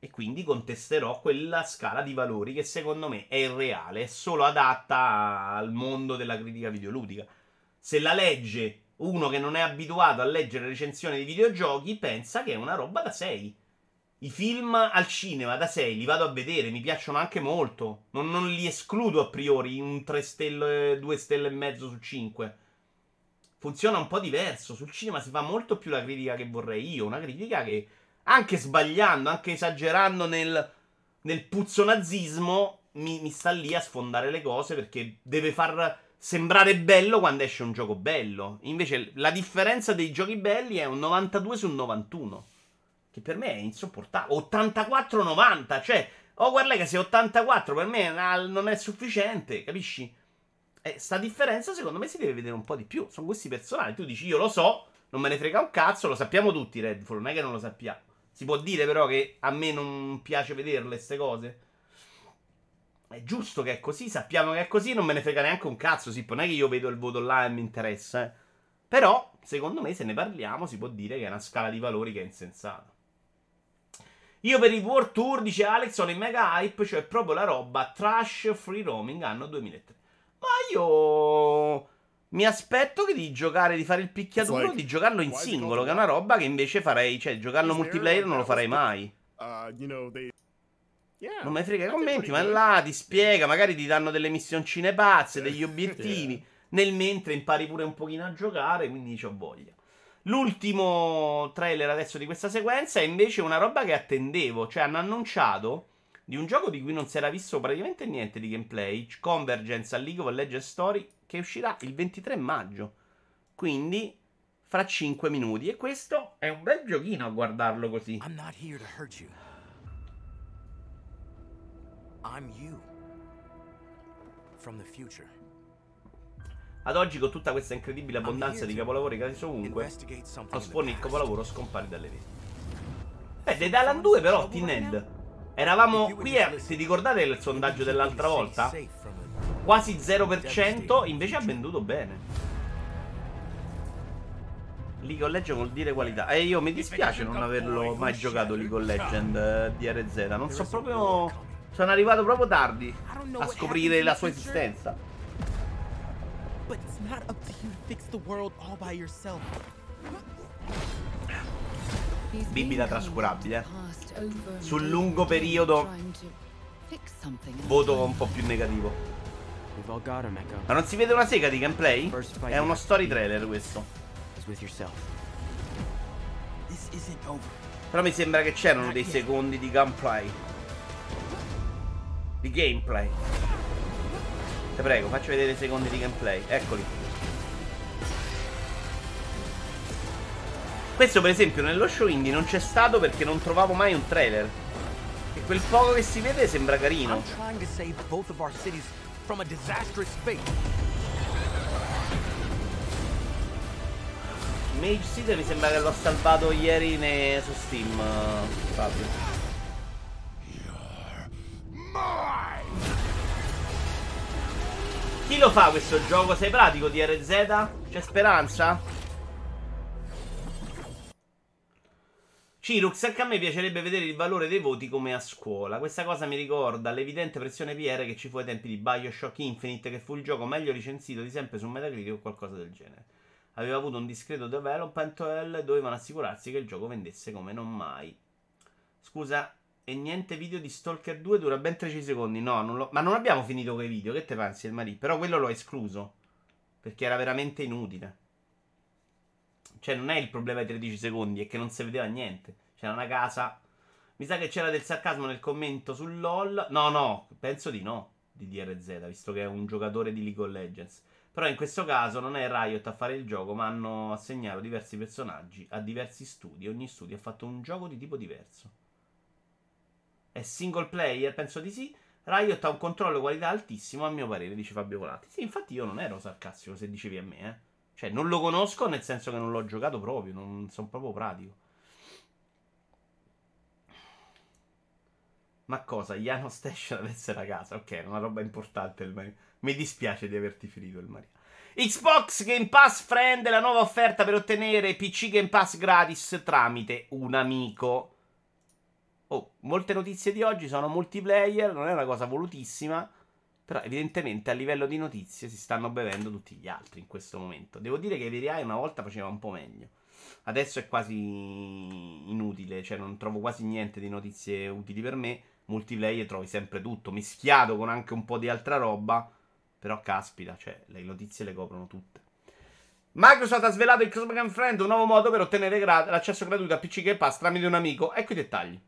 E quindi contesterò quella scala di valori che secondo me è irreale, è solo adatta al mondo della critica videoludica. Se la legge uno che non è abituato a leggere recensioni di videogiochi, pensa che è una roba da 6. I film al cinema da 6 li vado a vedere, mi piacciono anche molto. Non, non li escludo a priori un 3 stelle, 2 stelle e mezzo su 5. Funziona un po' diverso. Sul cinema si fa molto più la critica che vorrei io. Una critica che anche sbagliando, anche esagerando nel, nel puzzo nazismo, mi, mi, sta lì a sfondare le cose perché deve far sembrare bello quando esce un gioco bello. Invece la differenza dei giochi belli è un 92 su 91, che per me è insopportabile. 84-90, cioè, oh guarda che se 84 per me non è sufficiente, capisci? E sta differenza secondo me si deve vedere un po' di più. Sono gusti personali. Tu dici io lo so, non me ne frega un cazzo, lo sappiamo tutti Redfall, non è che non lo sappiamo. Si può dire però che a me non piace vederle queste cose? È giusto che è così, sappiamo che è così, non me ne frega neanche un cazzo, sì, non è che io vedo il voto là e mi interessa, eh. Però, secondo me, se ne parliamo, si può dire che è una scala di valori che è insensata. Io per il World Tour, dice Alex, sono in mega hype, cioè proprio la roba trash free roaming anno 2003. Ma io mi aspetto che di giocare, di fare il picchiaduro, like, di giocarlo in singolo, che è una roba che invece farei, cioè giocarlo multiplayer non lo farei mai. Uh, non me frega i commenti, ma là ti spiega, magari ti danno delle missioncine pazze, degli obiettivi. Nel mentre impari pure un pochino a giocare, quindi ho voglia. L'ultimo trailer adesso di questa sequenza è invece una roba che attendevo, cioè hanno annunciato di un gioco di cui non si era visto praticamente niente di gameplay, Convergence a League of Legends Story che uscirà il 23 maggio. Quindi fra 5 minuti. E questo è un bel giochino a guardarlo così. I'm not here to hurt you. I'm you. From the future. Ad oggi, con tutta questa incredibile abbondanza di capolavori casi ovunque, lo spawn il capolavoro scompare dalle reti. Beh, Dead Island 2 però, T-Ned. Eravamo qui, a, se ricordate il sondaggio dell'altra volta? quasi 0%, invece ha venduto bene. League of Legends vuol dire qualità. E io mi dispiace non averlo mai giocato League of Legends eh, DRZ. Non so proprio. Sono arrivato proprio tardi a scoprire la sua esistenza. Bibita trascurabile. Eh. Sul lungo periodo voto un po' più negativo. Ma non si vede una sega di gameplay? È uno story trailer questo. Però mi sembra che c'erano dei secondi di gameplay. Di gameplay. Te prego, faccio vedere i secondi di gameplay. Eccoli. Questo per esempio nello show indie non c'è stato perché non trovavo mai un trailer. E quel poco che si vede sembra carino. Mage City mi sembra che l'ho salvato ieri ne... su Steam, Fabio. Chi lo fa questo gioco? Sei pratico di RZ? C'è speranza? Cirux, anche a me piacerebbe vedere il valore dei voti come a scuola. Questa cosa mi ricorda l'evidente pressione PR che ci fu ai tempi di Bioshock Infinite, che fu il gioco meglio recensito di sempre su Metacritic o qualcosa del genere. Aveva avuto un discreto development e dovevano assicurarsi che il gioco vendesse come non mai. Scusa, e niente video di Stalker 2 dura ben 13 secondi. No, non lo... ma non abbiamo finito quei video. Che te pensi, il Marie? Però quello l'ho escluso. Perché era veramente inutile. Cioè, non è il problema dei 13 secondi, è che non si vedeva niente. C'era una casa. Mi sa che c'era del sarcasmo nel commento sul LOL. No, no, penso di no. Di DRZ, visto che è un giocatore di League of Legends. Però in questo caso non è Riot a fare il gioco, ma hanno assegnato diversi personaggi a diversi studi. Ogni studio ha fatto un gioco di tipo diverso. È single player? Penso di sì. Riot ha un controllo qualità altissimo, a mio parere, dice Fabio Volati. Sì, infatti io non ero sarcastico se dicevi a me, eh. Cioè, non lo conosco nel senso che non l'ho giocato proprio, non sono proprio pratico. Ma cosa? Iano Station deve essere a casa. Ok, è una roba importante il Mario. Mi dispiace di averti ferito il Mario. Xbox Game Pass Friend, la nuova offerta per ottenere PC Game Pass gratis tramite un amico. Oh, molte notizie di oggi sono multiplayer, non è una cosa volutissima. Però evidentemente a livello di notizie si stanno bevendo tutti gli altri in questo momento. Devo dire che VRI una volta faceva un po' meglio. Adesso è quasi inutile, cioè non trovo quasi niente di notizie utili per me. Multiplayer trovi sempre tutto, mischiato con anche un po' di altra roba. Però caspita, cioè le notizie le coprono tutte. Microsoft ha svelato Xbox Friend, un nuovo modo per ottenere gra- l'accesso gratuito a PC Game Pass tramite un amico. Ecco i dettagli.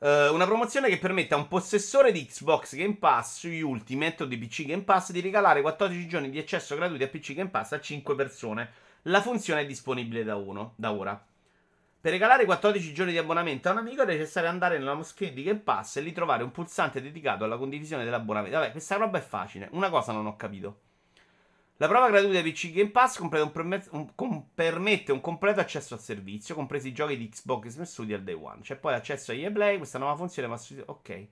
Uh, una promozione che permette a un possessore di Xbox Game Pass sugli Ultimate o di PC Game Pass di regalare 14 giorni di accesso gratuito a PC Game Pass a 5 persone. La funzione è disponibile da, uno, da ora. Per regalare 14 giorni di abbonamento a un amico è necessario andare nella screen di Game Pass e lì trovare un pulsante dedicato alla condivisione dell'abbonamento. Vabbè, questa roba è facile. Una cosa non ho capito. La prova gratuita di PC Game Pass un permet- un, com- permette un completo accesso al servizio, compresi i giochi di Xbox Game Studio al day one. C'è poi accesso agli Play, questa nuova funzione su... Ok.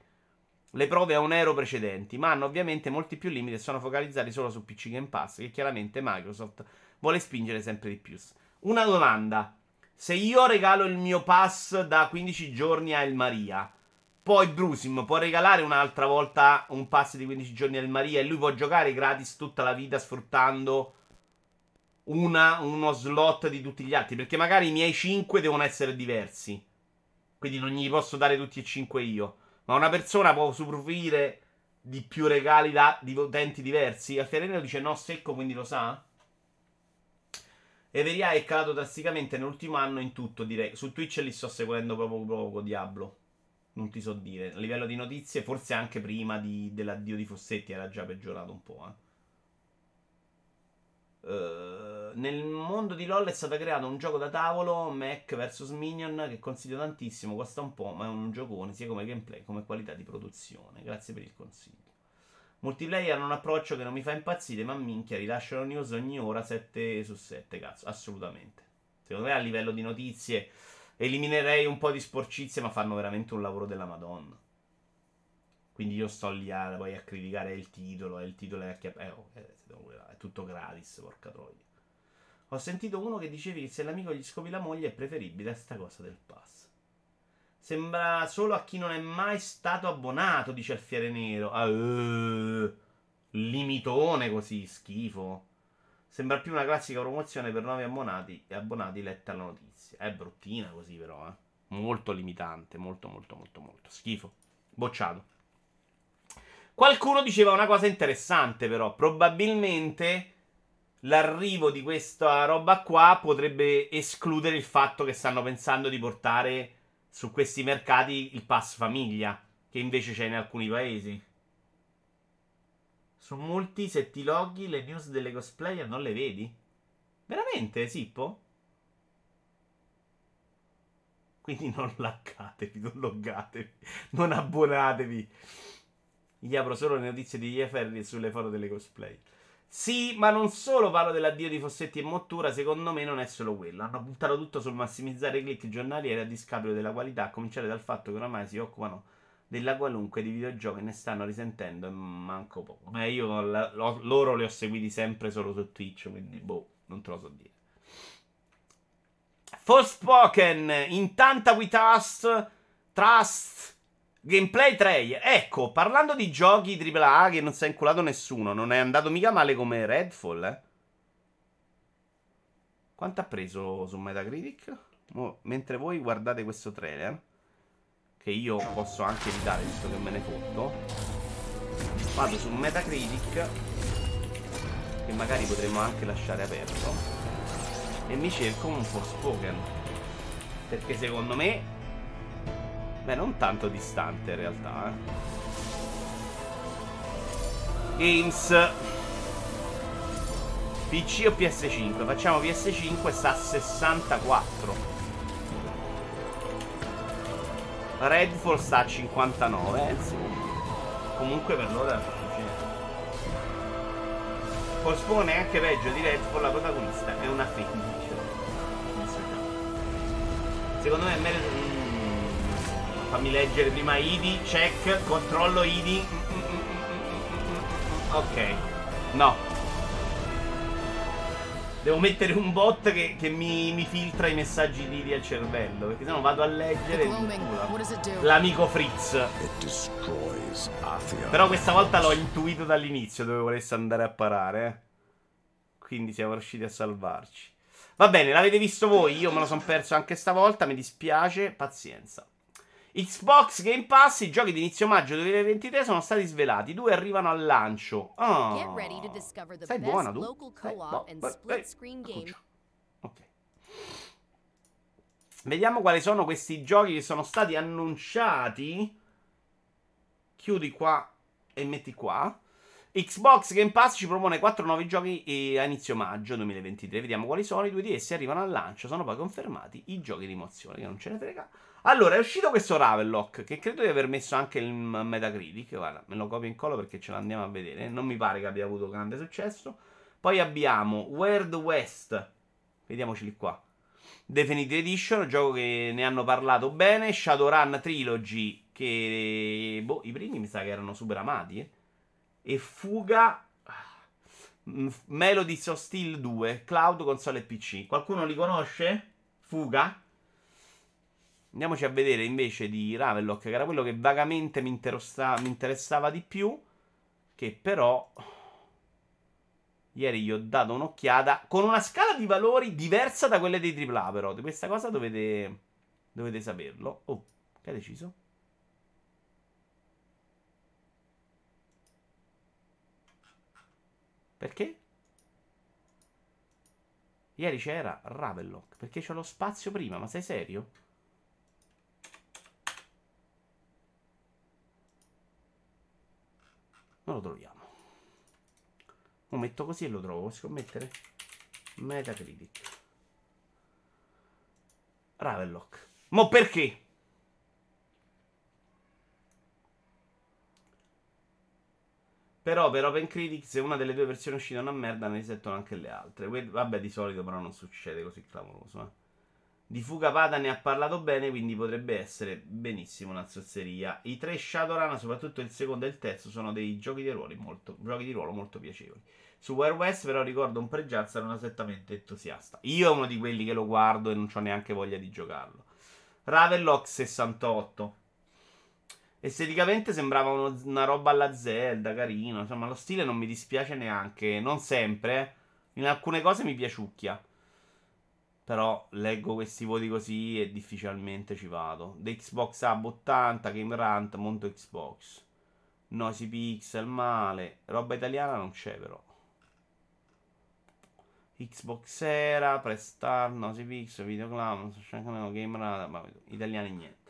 Le prove a un euro precedenti, ma hanno ovviamente molti più limiti e sono focalizzati solo su PC Game Pass, che chiaramente Microsoft vuole spingere sempre di più. Una domanda. Se io regalo il mio pass da 15 giorni a El Maria, poi Brusim può regalare un'altra volta un pass di 15 giorni al Maria e lui può giocare gratis tutta la vita sfruttando una, uno slot di tutti gli altri. Perché magari i miei 5 devono essere diversi. Quindi non gli posso dare tutti e 5 io. Ma una persona può usufruire di più regali da, di utenti diversi. Alfiarenero dice no secco, quindi lo sa. Everia è calato drasticamente nell'ultimo anno in tutto, direi. Su Twitch li sto seguendo proprio poco, Diablo non ti so dire. A livello di notizie, forse anche prima di, dell'addio di Fossetti era già peggiorato un po'. Eh. Uh, nel mondo di LoL è stato creato un gioco da tavolo, Mac vs Minion, che consiglio tantissimo, costa un po', ma è un giocone sia come gameplay come qualità di produzione. Grazie per il consiglio. Multiplayer hanno un approccio che non mi fa impazzire, ma minchia, rilasciano news ogni ora 7 su 7, cazzo, assolutamente. Secondo me a livello di notizie eliminerei un po' di sporcizia, ma fanno veramente un lavoro della Madonna. Quindi io sto lì a, poi a criticare il titolo, e il titolo è, a eh, oh, eh, è tutto gratis, porca troia. Ho sentito uno che dicevi che se l'amico gli scopi la moglie è preferibile a sta cosa del pass. Sembra solo a chi non è mai stato abbonato, dice Alfiere Nero. Ah, uh, limitone così, schifo. Sembra più una classica promozione per nuovi abbonati abbonati letta la notizia. È bruttina così però, eh. Molto limitante, molto molto molto molto. Schifo. Bocciato. Qualcuno diceva una cosa interessante però, probabilmente l'arrivo di questa roba qua potrebbe escludere il fatto che stanno pensando di portare su questi mercati il pass famiglia, che invece c'è in alcuni paesi. Su molti, se ti loghi, le news delle cosplayer non le vedi? Veramente, Sippo? Quindi non laccatevi, non loggatevi, non abbonatevi. Gli apro solo le notizie di Ieferri sulle foto delle cosplay. Sì, ma non solo parlo dell'addio di Fossetti e Mottura, secondo me non è solo quello. Hanno puntato tutto sul massimizzare i click giornalieri a discapito della qualità, a cominciare dal fatto che oramai si occupano della qualunque di videogiochi ne stanno risentendo e manco poco. Ma io la, lo, loro li ho seguiti sempre solo su Twitch, quindi boh, non te lo so dire. Forspoken, in tanta we trust, trust, gameplay 3. Ecco, parlando di giochi AAA che non si è inculato nessuno, non è andato mica male come Redfall, eh. Quanto ha preso su Metacritic? Mo, mentre voi guardate questo trailer che io posso anche evitare visto che me ne fotto vado su Metacritic magari potremmo anche lasciare aperto. E mi cerco un Forspoken. Perché secondo me... Beh, non tanto distante in realtà, eh. Games. PC o PS5? Facciamo PS5, sta a 64. Redfall sta a 59, eh, sì. Comunque per l'ora è. Forspoken è anche peggio di Redfall, la protagonista è una femmina. Secondo me è meglio... Mm, fammi leggere prima ID, check, controllo ID. Ok. No, Devo mettere un bot che, che mi, mi, filtra i messaggi di, al cervello. Perché sennò vado a leggere l'amico Fritz. Però questa volta l'ho intuito dall'inizio dove volesse andare a parare. Eh. Quindi siamo riusciti a salvarci. Va bene, l'avete visto voi. Io me lo sono perso anche stavolta. Mi dispiace. Pazienza. Xbox Game Pass, i giochi di inizio maggio 2023 sono stati svelati. Due arrivano al lancio. Oh. Stai buona tu? Stai bo- eh, ok. Vediamo quali sono questi giochi che sono stati annunciati. Chiudi qua e metti qua. Xbox Game Pass ci propone 4 nuovi giochi a inizio maggio 2023. Vediamo quali sono. I due di essi arrivano al lancio. Sono poi confermati i giochi di emozione, che non ce ne frega. Allora, è uscito questo Ravenlock, che credo di aver messo anche il Metacritic. Guarda, me lo copio in collo perché ce l'andiamo a vedere. Non mi pare che abbia avuto grande successo. Poi abbiamo Weird West. Vediamoceli qua. Definitive Edition, gioco che ne hanno parlato bene. Shadowrun Trilogy, che... Boh, i primi mi sa che erano super amati, eh. E Fuga... Melodies of Steel 2, Cloud, console e PC. Qualcuno li conosce? Fuga? Andiamoci a vedere invece di Ravenlock, che era quello che vagamente mi, mi interessava di più. Che però. Ieri gli ho dato un'occhiata con una scala di valori diversa da quelle dei AAA, però. Di questa cosa dovete. Dovete saperlo. Oh, che hai deciso? Perché? Ieri c'era Ravenlock. Perché c'è lo spazio prima, ma sei serio? Non lo troviamo. Lo metto così e lo trovo. Vuoi scommettere? Metacritic. Ravenlock. Ma perché? Però per OpenCritic se una delle due versioni uscite è una merda ne risettono anche le altre. Vabbè di solito però non succede così clamoroso. Eh. Di Fuga Pada ne ha parlato bene, quindi potrebbe essere benissimo una zozzeria. I tre Shadowrun, soprattutto il secondo e il terzo, sono dei giochi di, molto, giochi di ruolo molto piacevoli. Su Wire West però ricordo un pregiazza non esattamente entusiasta. Io è uno di quelli che lo guardo e non ho neanche voglia di giocarlo. Ravenlock 68. Esteticamente sembrava uno, una roba alla Zelda, carino. Insomma, lo stile non mi dispiace neanche. Non sempre. In alcune cose mi piaciucchia. Però leggo questi voti così e difficilmente ci vado. The Xbox Hub 80, Game Rant, Monto Xbox. Noisy Pixel, male. Roba italiana non c'è però. Xbox Era, Prestar, Noisy Pixel, Videoclown, Game Rant, ma italiani niente.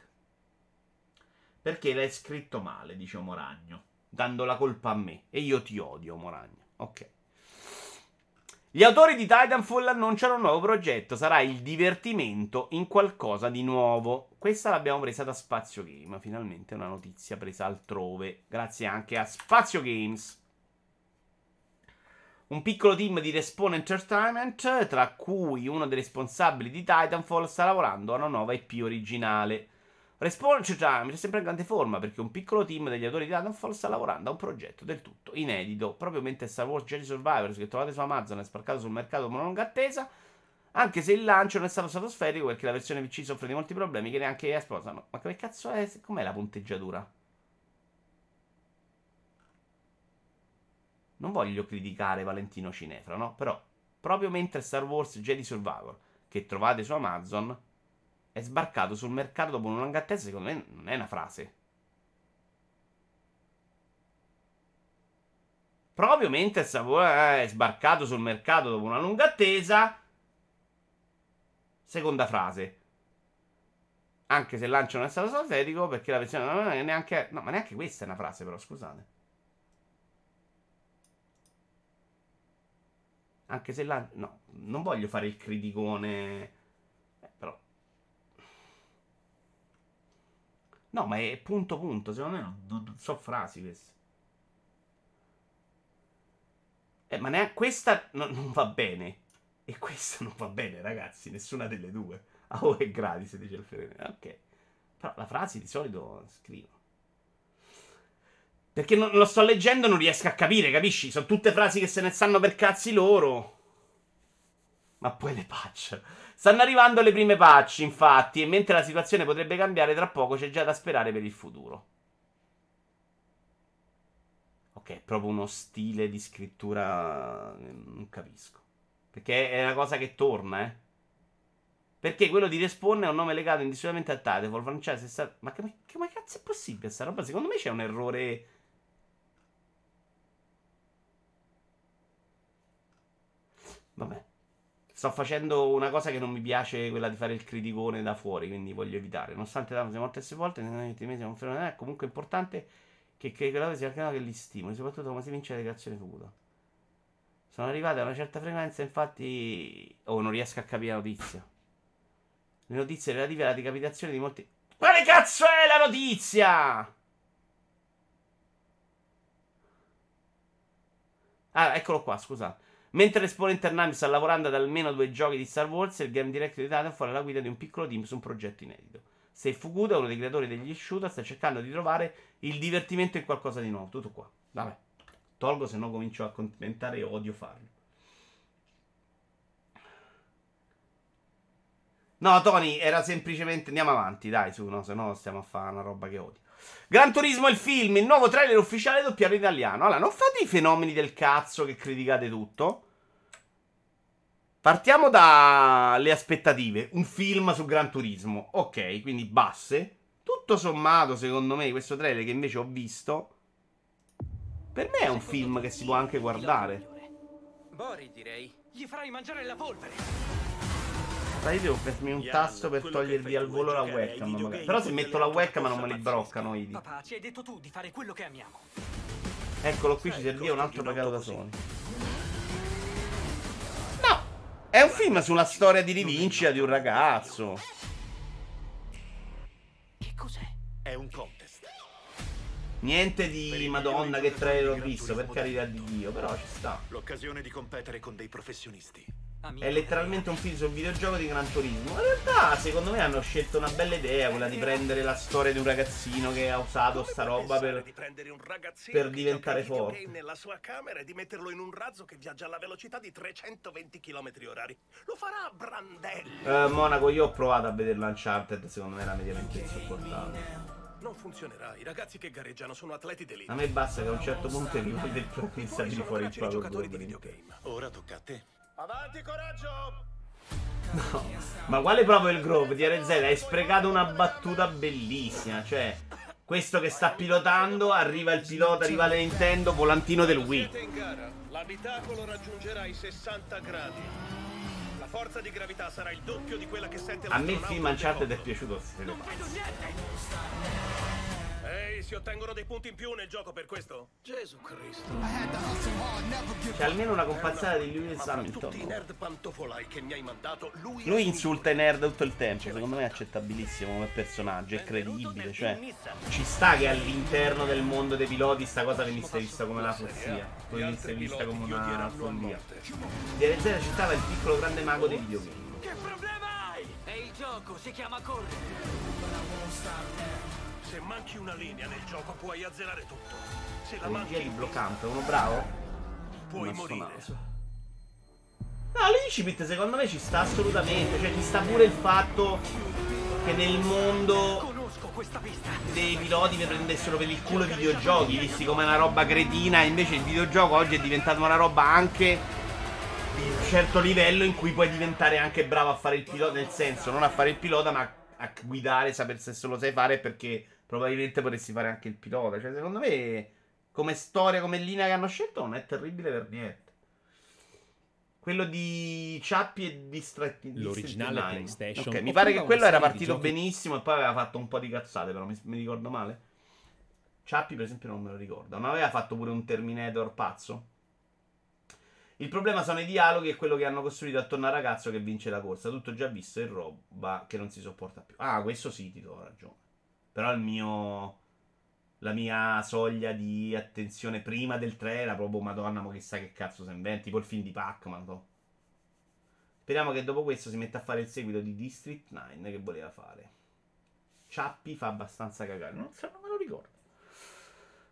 Perché l'hai scritto male, dice Moragno. Dando la colpa a me. E io ti odio, Moragno. Ok. Gli autori di Titanfall annunciano un nuovo progetto. Sarà il divertimento in qualcosa di nuovo. Questa l'abbiamo presa da Spazio Game. Finalmente una notizia presa altrove. Grazie anche a Spazio Games. Un piccolo team di Respawn Entertainment, tra cui uno dei responsabili di Titanfall, sta lavorando a una nuova IP originale. Respawn Time è sempre in grande forma perché un piccolo team degli autori di Titanfall sta lavorando a un progetto del tutto inedito. Proprio mentre Star Wars Jedi Survivors che trovate su Amazon è sparcato sul mercato con una lunga attesa, anche se il lancio non è stato stratosferico perché la versione PC soffre di molti problemi che neanche EA sposano. Ma che cazzo è? Com'è la punteggiatura? Non voglio criticare Valentino Cinefra, no? Però, proprio mentre Star Wars Jedi Survivor, che trovate su Amazon, è sbarcato sul mercato dopo una lunga attesa, secondo me non è una frase. Proprio mentre è sbarcato sul mercato dopo una lunga attesa. Seconda frase. Anche se il lancio non è stato strategico, perché la versione non è neanche. No, ma neanche questa è una frase, però, scusate. Anche se il lancio. No, non voglio fare il criticone. Eh, però. No, ma è punto punto. Secondo me non, so frasi queste. Eh, ma neanche questa non, non va bene. E questa non va bene, ragazzi. Nessuna delle due. Ah, oh, è gratis, dice il Ferene. Ok. Però la frase di solito scrivo. Perché non lo sto leggendo e non riesco a capire, capisci? Sono tutte frasi che se ne stanno per cazzi loro. Ma poi le patch. Stanno arrivando le prime patch, infatti, e mentre la situazione potrebbe cambiare tra poco, c'è già da sperare per il futuro. Ok, proprio uno stile di scrittura. Non capisco. Perché è una cosa che torna, eh. Perché quello di Respawn è un nome legato indissolutamente a Titanfall francese. Sta... Ma che, che, ma cazzo è possibile sta roba? Secondo me c'è un errore. Vabbè. Sto facendo una cosa che non mi piace, quella di fare il criticone da fuori, quindi voglio evitare. Nonostante Thanos sia morto volte, ultimi mesi fenomeno, è comunque importante che che sia il che li stimoli, soprattutto come si vince la creazione futura. Sono arrivate a una certa frequenza, infatti... Oh, non riesco a capire la notizia le notizie relative alla decapitazione di molti. Quale cazzo è la notizia? Ah, eccolo qua, scusate. Mentre l'esponente Ternami sta lavorando ad almeno due giochi di Star Wars, il game director di Titanfall è la guida di un piccolo team su un progetto inedito. Se Fukuda, uno dei creatori degli shooter, sta cercando di trovare il divertimento in qualcosa di nuovo. Tutto qua. Vabbè. Tolgo, se no comincio a commentare e odio farlo. No, Tony, era semplicemente. Andiamo avanti, dai, su, no, se no stiamo a fare una roba che odio. Gran Turismo il film, il nuovo trailer ufficiale doppiato italiano. Allora, non fate i fenomeni del cazzo che criticate tutto. Partiamo dalle aspettative. Un film su Gran Turismo. Ok, quindi basse. Tutto sommato, secondo me, questo trailer che invece ho visto. Per me è un film che si può anche guardare. Bori, direi. Gli farai mangiare la polvere. Sai, devo fermi un tasto per togliervi al volo la webcam. Però se metto la webcam non me li broccano i Papà, ci hai detto tu di fare quello che amiamo. Eccolo qui, ci serviva un altro pagato da Sony. È un film sulla storia di rivincita di un ragazzo. Che cos'è? È un contest. Niente di Madonna che trailer ho visto, per carità di Dio, però ci sta. L'occasione di competere con dei professionisti. È letteralmente un film sul videogioco di Gran Turismo. In realtà, secondo me, hanno scelto una bella idea, quella di prendere la storia di un ragazzino che ha usato sta roba per, per diventare forte. nella sua camera e di metterlo in un razzo che viaggia alla velocità di 320 km orari. Lo farà Brandelli. Uh, Monaco, io ho provato a vedere l'Uncharted, secondo me era mediamente insopportabile. Non funzionerà, i ragazzi che gareggiano sono atleti d'elite. A me basta che a un certo punto i rivali del protagonista di fuori il proprio giocatori di videogame. Ora tocca a te. Avanti, coraggio! No, ma quale proprio il Grove di RZ? Hai sprecato una battuta bellissima. Cioè, questo che sta pilotando, arriva il pilota, arriva la Nintendo, volantino del Wii. L'abitacolo raggiungerà i 60 gradi. La forza di gravità sarà il doppio di quella che sente A me il film Uncharted è piaciuto. Non vedo niente! Ehi, si ottengono dei punti in più nel gioco per questo? Gesù Cristo. C'è almeno una compazzata di Lewis Hamilton. Lui, lui insulta i nerd tutto il tempo. Secondo me è accettabilissimo come personaggio. È credibile. Cioè, ci sta che all'interno del mondo dei piloti sta cosa venisse vista come una follia. Venisse vista come una follia. DRZ citava il piccolo grande mago dei videogame. Che problema hai? È il gioco, si chiama correre. Se manchi una linea nel gioco puoi azzerare tutto. Se la manchi di bloccante, uno bravo? Puoi morire. No, l'incipit secondo me ci sta assolutamente. Cioè, ci sta pure il fatto che nel mondo dei piloti vi prendessero per il culo i videogiochi, visti come una roba cretina. Invece il videogioco oggi è diventato una roba anche di un certo livello in cui puoi diventare anche bravo a fare il pilota. Nel senso, non a fare il pilota, ma a guidare, sapere se lo sai fare perché probabilmente potresti fare anche il pilota. Cioè, secondo me, come storia, come linea che hanno scelto, non è terribile per niente. Quello di Ciappi e di Stretti. L'originale PlayStation. Ok, mi pare che quello era partito benissimo e poi aveva fatto un po' di cazzate, però mi, mi ricordo male. Ciappi, per esempio, non me lo ricordo. Non aveva fatto pure un Terminator pazzo? Il problema sono i dialoghi e quello che hanno costruito attorno al ragazzo che vince la corsa. Tutto già visto e roba che non si sopporta più. Ah, questo sì, ti do ragione. Però il mio. La mia soglia di attenzione prima del 3 era proprio Madonna, ma chissà che cazzo se inventi. Tipo il film di Pac-Man. To. Speriamo che dopo questo si metta a fare il seguito di District 9 che voleva fare. Ciappi fa abbastanza cagare. Non, so, non me lo ricordo.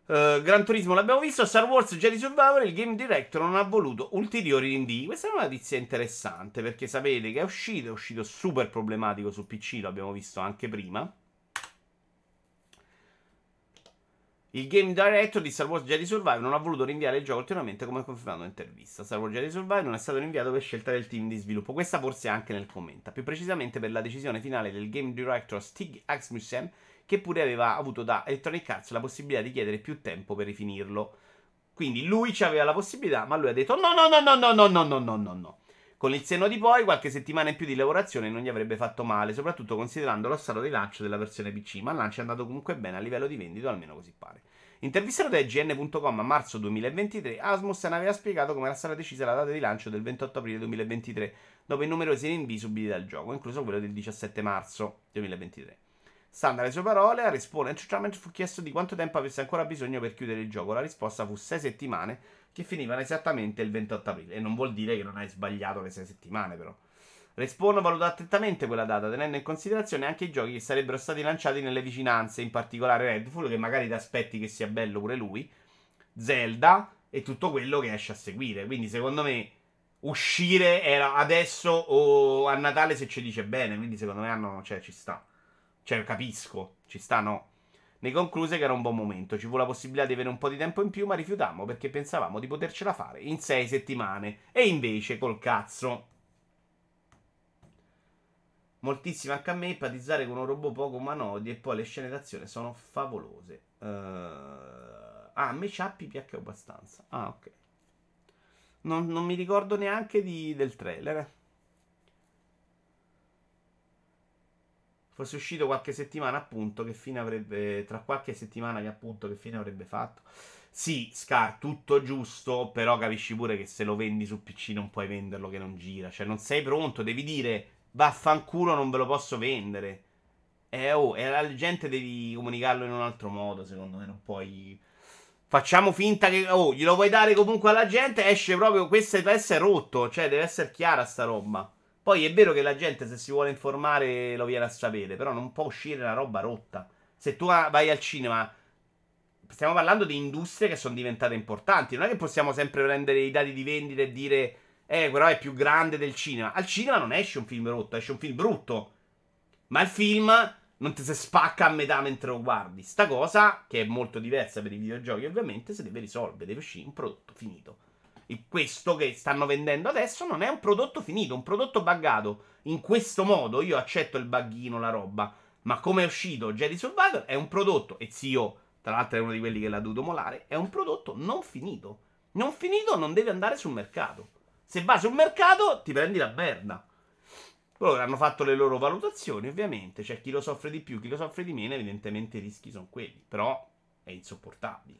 Uh, Gran Turismo l'abbiamo visto, Star Wars Jedi Survivor, il game director non ha voluto ulteriori rinvii. Questa è una notizia interessante perché sapete che è uscito, è uscito super problematico su PC, lo abbiamo visto anche prima. Il game director di Star Wars Jedi Survivor non ha voluto rinviare il gioco ulteriormente come confermato in intervista. Star Wars Jedi Survivor non è stato rinviato per scelta del team di sviluppo. Questa forse anche nel commenta. Più precisamente per la decisione finale del game director Stig Axmussen che pure aveva avuto da Electronic Arts la possibilità di chiedere più tempo per rifinirlo. Quindi lui ci aveva la possibilità, ma lui ha detto no, no, no, no, no, no, no, no, no, no, no. Con il senno di poi, qualche settimana in più di lavorazione non gli avrebbe fatto male, soprattutto considerando lo stato di lancio della versione PC, ma il lancio è andato comunque bene a livello di vendita, almeno così pare. Intervistato da IGN.com a marzo 2023, Asmussen aveva spiegato come era stata decisa la data di lancio del 28 aprile 2023, dopo i numerosi rinvii subiti dal gioco, incluso quello del 17 marzo 2023. Stando alle sue parole, a Respawn Entertainment fu chiesto di quanto tempo avesse ancora bisogno per chiudere il gioco. La risposta fu 6 settimane, che finivano esattamente il 28 aprile. E non vuol dire che non hai sbagliato le 6 settimane, però. Respawn valuta attentamente quella data, tenendo in considerazione anche i giochi che sarebbero stati lanciati nelle vicinanze, in particolare Redfall, che magari ti aspetti che sia bello pure lui, Zelda e tutto quello che esce a seguire. Quindi, secondo me, uscire era adesso o a Natale se ci dice bene. Quindi, secondo me, hanno, cioè, ci sta. Cioè, capisco, ci sta, no. Ne concluse che era un buon momento. Ci fu la possibilità di avere un po' di tempo in più, ma rifiutammo perché pensavamo di potercela fare in sei settimane. E invece, col cazzo moltissimo anche a me empatizzare con un robot poco umanoidi e poi le scene d'azione sono favolose. Uh, ah, a me Ciappi piace abbastanza. Ah, ok. Non, non mi ricordo neanche di, del trailer. Fosse uscito qualche settimana, appunto, che fine avrebbe. Tra qualche settimana che appunto che fine avrebbe fatto. Sì, Scar, tutto giusto, però capisci pure che se lo vendi su PC non puoi venderlo che non gira. Cioè, non sei pronto, devi dire vaffanculo non ve lo posso vendere. Eh, oh, e alla gente devi comunicarlo in un altro modo, secondo me, non puoi... Facciamo finta che... Oh, glielo vuoi dare comunque alla gente, esce proprio... Questo deve essere rotto, cioè deve essere chiara sta roba. Poi è vero che la gente se si vuole informare lo viene a sapere, però non può uscire una roba rotta. Se tu vai al cinema... Stiamo parlando di industrie che sono diventate importanti. Non è che possiamo sempre prendere i dati di vendita e dire eh, però è più grande del cinema. Al cinema non esce un film rotto, esce un film brutto. Ma il film non ti si spacca a metà mentre lo guardi. Sta cosa, che è molto diversa per i videogiochi, ovviamente, si deve risolvere. Deve uscire un prodotto finito. E questo che stanno vendendo adesso non è un prodotto finito, un prodotto buggato. In questo modo io accetto il buggino, la roba. Ma come è uscito Jedi Survivor è un prodotto, e zio, tra l'altro è uno di quelli che l'ha dovuto molare, è un prodotto non finito. Non finito non deve andare sul mercato. Se va sul mercato, ti prendi la merda. Loro hanno fatto le loro valutazioni, ovviamente. C'è chi lo soffre di più, chi lo soffre di meno. Evidentemente i rischi sono quelli. Però è insopportabile.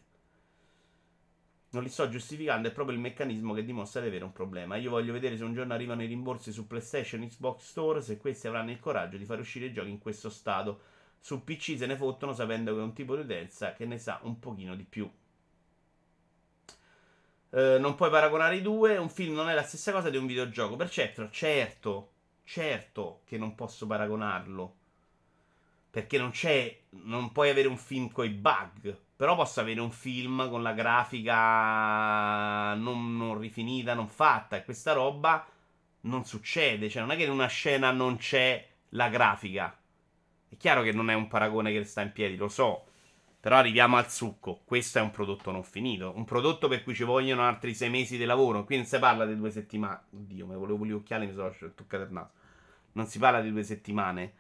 Non li sto giustificando, è proprio il meccanismo che dimostra di avere un problema. Io voglio vedere se un giorno arrivano i rimborsi su PlayStation, Xbox Store, se questi avranno il coraggio di far uscire i giochi in questo stato. Su PC se ne fottono sapendo che è un tipo di utenza che ne sa un pochino di più. Eh, non puoi paragonare i due. Un film non è la stessa cosa di un videogioco. Per certo, certo, certo che non posso paragonarlo. Perché non c'è. Non puoi avere un film con i bug. Però posso avere un film con la grafica non, non rifinita, non fatta. E questa roba non succede. Cioè, non è che in una scena non c'è la grafica. È chiaro che non è un paragone che sta in piedi, lo so. Però arriviamo al succo. Questo è un prodotto non finito. Un prodotto per cui ci vogliono altri sei mesi di lavoro. Qui non si parla di due settimane. Oddio, mi volevo gli occhiali, mi sono toccato il naso. Non si parla di due settimane.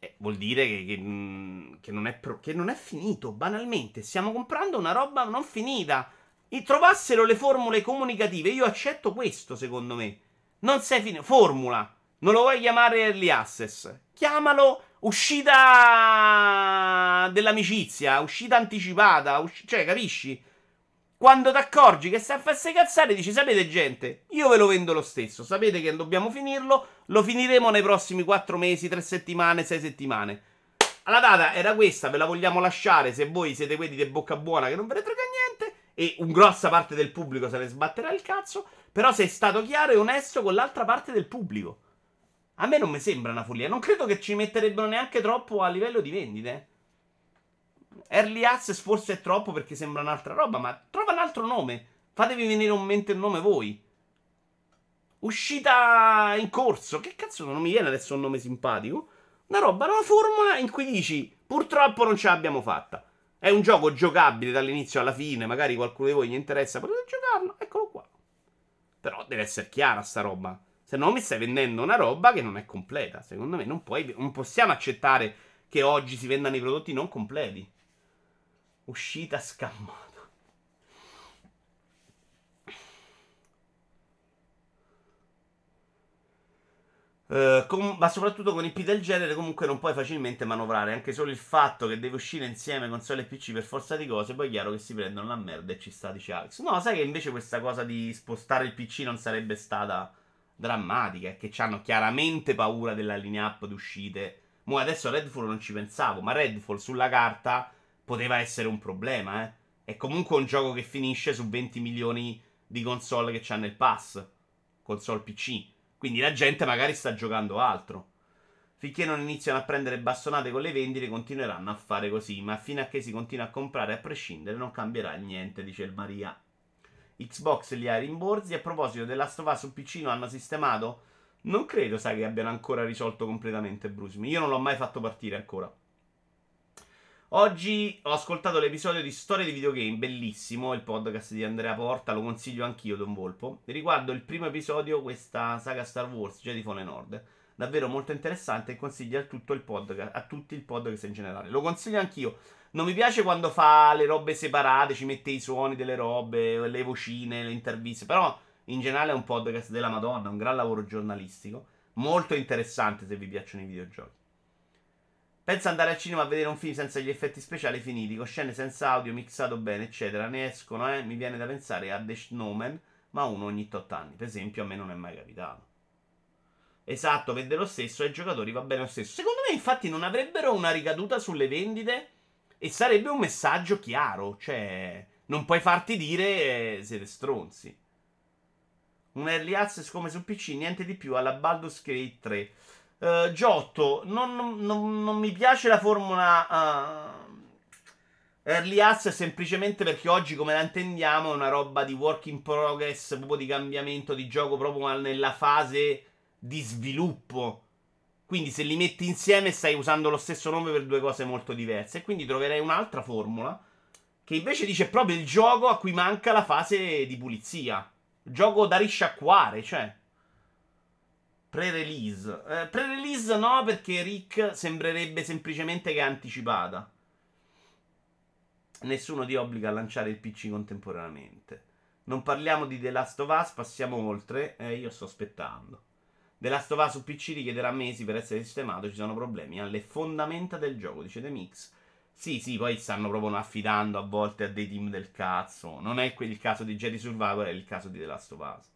Eh, vuol dire che, che, mm, che, non pro- che, non è finito. Banalmente, stiamo comprando una roba non finita. E trovassero le formule comunicative. Io accetto questo, secondo me. Non sei finito. Formula. Non lo vuoi chiamare early access? Chiamalo uscita dell'amicizia, uscita anticipata. Usci- cioè, capisci? Quando ti accorgi che stai a farsi cazzare, dici: Sapete, gente, io ve lo vendo lo stesso. Sapete che dobbiamo finirlo. Lo finiremo nei prossimi 4 mesi, 3 settimane, 6 settimane. La data era questa, ve la vogliamo lasciare se voi siete quelli di bocca buona che non ve ne frega niente. E un grossa parte del pubblico se ne sbatterà il cazzo. Però sei stato chiaro e onesto con l'altra parte del pubblico. A me non mi sembra una follia. Non credo che ci metterebbero neanche troppo a livello di vendite. Early Access forse è troppo perché sembra un'altra roba, ma trova un altro nome. Fatevi venire un mente il nome voi. Uscita in corso. Che cazzo non mi viene adesso un nome simpatico? Una roba, una formula in cui dici purtroppo non ce l'abbiamo fatta. È un gioco giocabile dall'inizio alla fine, magari qualcuno di voi gli interessa, potete giocarlo, eccolo qua. Però deve essere chiara sta roba. Se no mi stai vendendo una roba che non è completa. Secondo me non, puoi, non possiamo accettare che oggi si vendano i prodotti non completi. Uscita scammata. Uh, com- ma soprattutto con IP del genere comunque non puoi facilmente manovrare anche solo il fatto che deve uscire insieme console e PC per forza di cose poi è chiaro che si prendono la merda e ci sta dice Alex no sai che invece questa cosa di spostare il PC non sarebbe stata drammatica è che hanno chiaramente paura della linea up d'uscite mo adesso Redfall non ci pensavo ma Redfall sulla carta poteva essere un problema, eh. È comunque un gioco che finisce su 20 milioni di console che c'ha nel pass. Console PC. Quindi la gente magari sta giocando altro. Finché non iniziano a prendere bastonate con le vendite, continueranno a fare così. Ma fino a che si continua a comprare a prescindere, non cambierà niente, dice il Maria. Xbox li ha rimborsi. A proposito della Stova su PC lo hanno sistemato? Non credo, sai, che abbiano ancora risolto completamente Bruce. Io non l'ho mai fatto partire ancora. Oggi ho ascoltato l'episodio di Storia di videogame, bellissimo, il podcast di Andrea Porta, lo consiglio anch'io, Don Volpo. Riguardo il primo episodio, questa saga Star Wars, Jedi Fallen Nord. Davvero molto interessante e consiglio a, tutto il podcast, a tutti il podcast in generale. Lo consiglio anch'io. Non mi piace quando fa le robe separate, ci mette i suoni delle robe, le vocine, le interviste, però in generale è un podcast della Madonna, un gran lavoro giornalistico, molto interessante se vi piacciono i videogiochi. Pensa andare al cinema a vedere un film senza gli effetti speciali finiti, con scene senza audio, mixato bene, eccetera. Ne escono, eh? Mi viene da pensare a The Snowman, ma uno ogni 8 anni. Per esempio, a me non è mai capitato. Esatto, vende lo stesso, ai giocatori va bene lo stesso. Secondo me, infatti, non avrebbero una ricaduta sulle vendite e sarebbe un messaggio chiaro. Cioè, non puoi farti dire eh, siete stronzi. Un early access come su PC, niente di più alla Baldur's Gate 3. Uh, Giotto, non, non, non, mi piace la formula uh, early access semplicemente perché oggi, come la intendiamo, è una roba di work in progress, proprio di cambiamento di gioco, proprio nella fase di sviluppo. Quindi se li metti insieme stai usando lo stesso nome per due cose molto diverse. E quindi troverei un'altra formula che invece dice proprio il gioco a cui manca la fase di pulizia. Gioco da risciacquare, cioè. Pre-release. Eh, pre-release no, perché Rick sembrerebbe semplicemente che è anticipata. Nessuno ti obbliga a lanciare il PC contemporaneamente. Non parliamo di The Last of Us, passiamo oltre. Eh, io sto aspettando. The Last of Us su PC richiederà mesi per essere sistemato, ci sono problemi alle fondamenta del gioco, dice The Mix. Sì, sì, poi stanno proprio affidando a volte a dei team del cazzo. Non è quel caso di Jedi Survivor, è il caso di The Last of Us.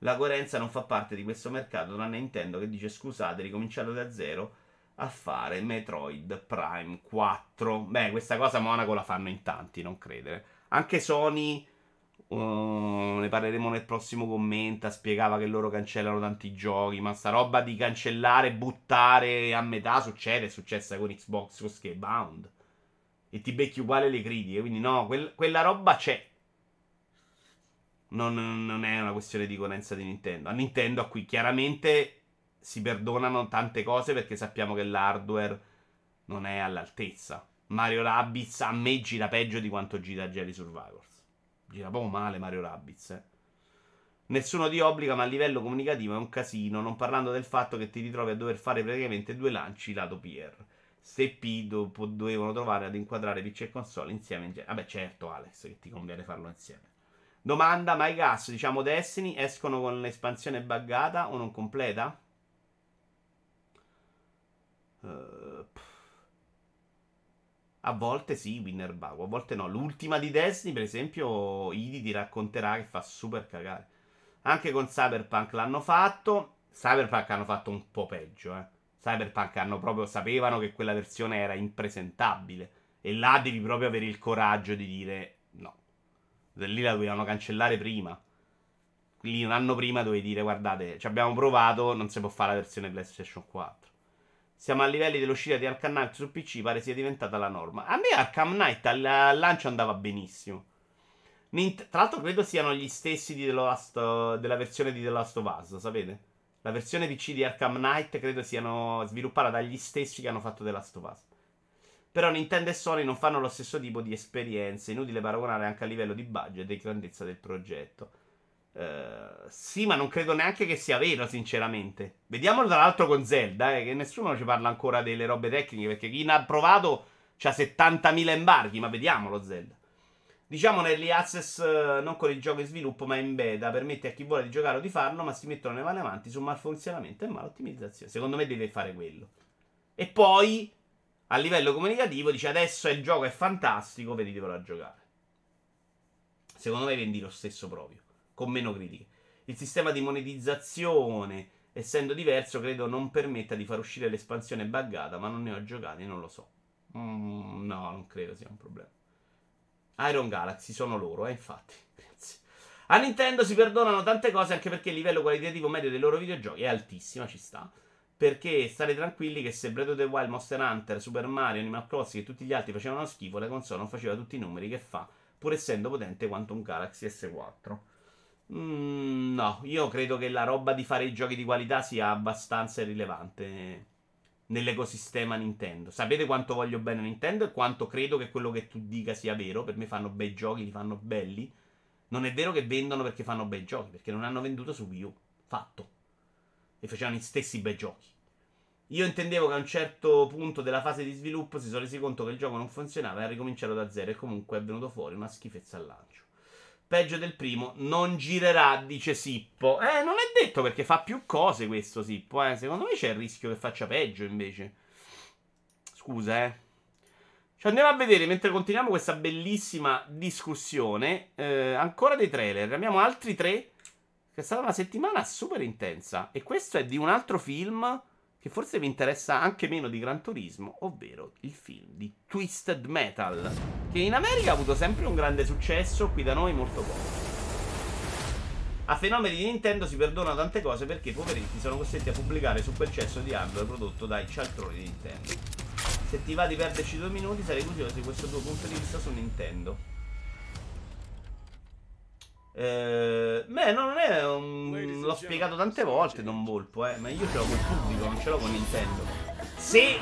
La coerenza non fa parte di questo mercato, tranne Nintendo che dice scusate, ricominciate da zero a fare Metroid Prime 4. Beh, questa cosa Monaco la fanno in tanti, non credere. Anche Sony, uh, ne parleremo nel prossimo commento, spiegava che loro cancellano tanti giochi, ma sta roba di cancellare, buttare a metà succede, è successa con Xbox, con Skybound. E ti becchi uguale le critiche, quindi no, quel, quella roba c'è. Non, non, è una questione di coerenza di Nintendo. A Nintendo, a cui chiaramente si perdonano tante cose perché sappiamo che l'hardware non è all'altezza. Mario Rabbids a me gira peggio di quanto gira Jerry Survivors. Gira proprio male Mario Rabbids, eh. Nessuno ti obbliga, ma a livello comunicativo è un casino. Non parlando del fatto che ti ritrovi a dover fare praticamente due lanci lato PR. Se P dopo dovevano trovare ad inquadrare PC e console insieme. In Vabbè, certo, Alex, che ti conviene farlo insieme. Domanda: ma i gas, diciamo Destiny, escono con l'espansione buggata o non completa? Uh, a volte sì, Winner Bug, a volte no. L'ultima di Destiny, per esempio, Idi ti racconterà che fa super cagare. Anche con Cyberpunk l'hanno fatto. Cyberpunk hanno fatto un po' peggio, eh. Cyberpunk hanno proprio sapevano che quella versione era impresentabile. E là devi proprio avere il coraggio di dire. Lì la dovevano cancellare prima. Lì un anno prima dovevi dire guardate, ci abbiamo provato, non si può fare la versione PlayStation 4. Siamo a livelli dell'uscita di Arkham Knight su PC, pare sia diventata la norma. A me Arkham Knight al lancio andava benissimo. Nint- Tra l'altro credo siano gli stessi Last, della versione di The Last of Us, sapete? La versione PC di Arkham Knight credo siano sviluppata dagli stessi che hanno fatto The Last of Us. Però Nintendo e Sony non fanno lo stesso tipo di esperienze, inutile paragonare anche a livello di budget e grandezza del progetto. Uh, sì, ma non credo neanche che sia vero, sinceramente. Vediamolo tra l'altro con Zelda, eh, che nessuno ci parla ancora delle robe tecniche, perché chi ne ha provato ha 70.000 embarghi, ma vediamolo Zelda. Diciamo nell'early access uh, non con il gioco in sviluppo, ma in beta, permette a chi vuole di giocare o di farlo, ma si mettono le mani avanti su malfunzionamento e malottimizzazione. Secondo me deve fare quello. E poi, a livello comunicativo, dice adesso il gioco è fantastico, venitevelo a giocare. Secondo me vendi lo stesso proprio con meno critiche. Il sistema di monetizzazione, essendo diverso, credo non permetta di far uscire l'espansione buggata, ma non ne ho giocati, non lo so. Mm, no, non credo sia un problema. Iron Galaxy sono loro, eh, infatti. Grazie. A Nintendo si perdonano tante cose anche perché il livello qualitativo medio dei loro videogiochi è altissimo, ci sta. Perché stare tranquilli che se Breath of the Wild, Monster Hunter, Super Mario, Animal Crossing e tutti gli altri facevano schifo, la console non faceva tutti i numeri che fa, pur essendo potente quanto un Galaxy S4. Mm, no, io credo che la roba di fare i giochi di qualità sia abbastanza irrilevante nell'ecosistema Nintendo. Sapete quanto voglio bene Nintendo e quanto credo che quello che tu dica sia vero. Per me fanno bei giochi, li fanno belli. Non è vero che vendono perché fanno bei giochi, perché non hanno venduto su Wii U. Fatto. E facevano gli stessi bei giochi. Io intendevo che a un certo punto della fase di sviluppo si sono resi conto che il gioco non funzionava e ha ricominciato da zero e comunque è venuto fuori una schifezza al lancio. Peggio del primo, non girerà, dice Sippo. Eh, non è detto perché fa più cose questo Sippo, eh. Secondo me c'è il rischio che faccia peggio invece. Scusa, eh. Ci andiamo a vedere mentre continuiamo questa bellissima discussione. Eh, ancora dei trailer. Abbiamo altri tre. Che è stata una settimana super intensa. E questo è di un altro film che forse vi interessa anche meno di Gran Turismo, ovvero il film di Twisted Metal, che in America ha avuto sempre un grande successo, qui da noi molto poco. A fenomeni di Nintendo si perdonano tante cose perché i poveretti sono costretti a pubblicare su quel cesso di hardware prodotto dai cialtroni di Nintendo. Se ti va di perderci due minuti sarei curioso di questo tuo punto di vista su Nintendo. Eh, beh, non è un... L'ho spiegato tante volte, Don Volpo, eh, ma io ce l'ho col pubblico, non ce l'ho con Nintendo. Se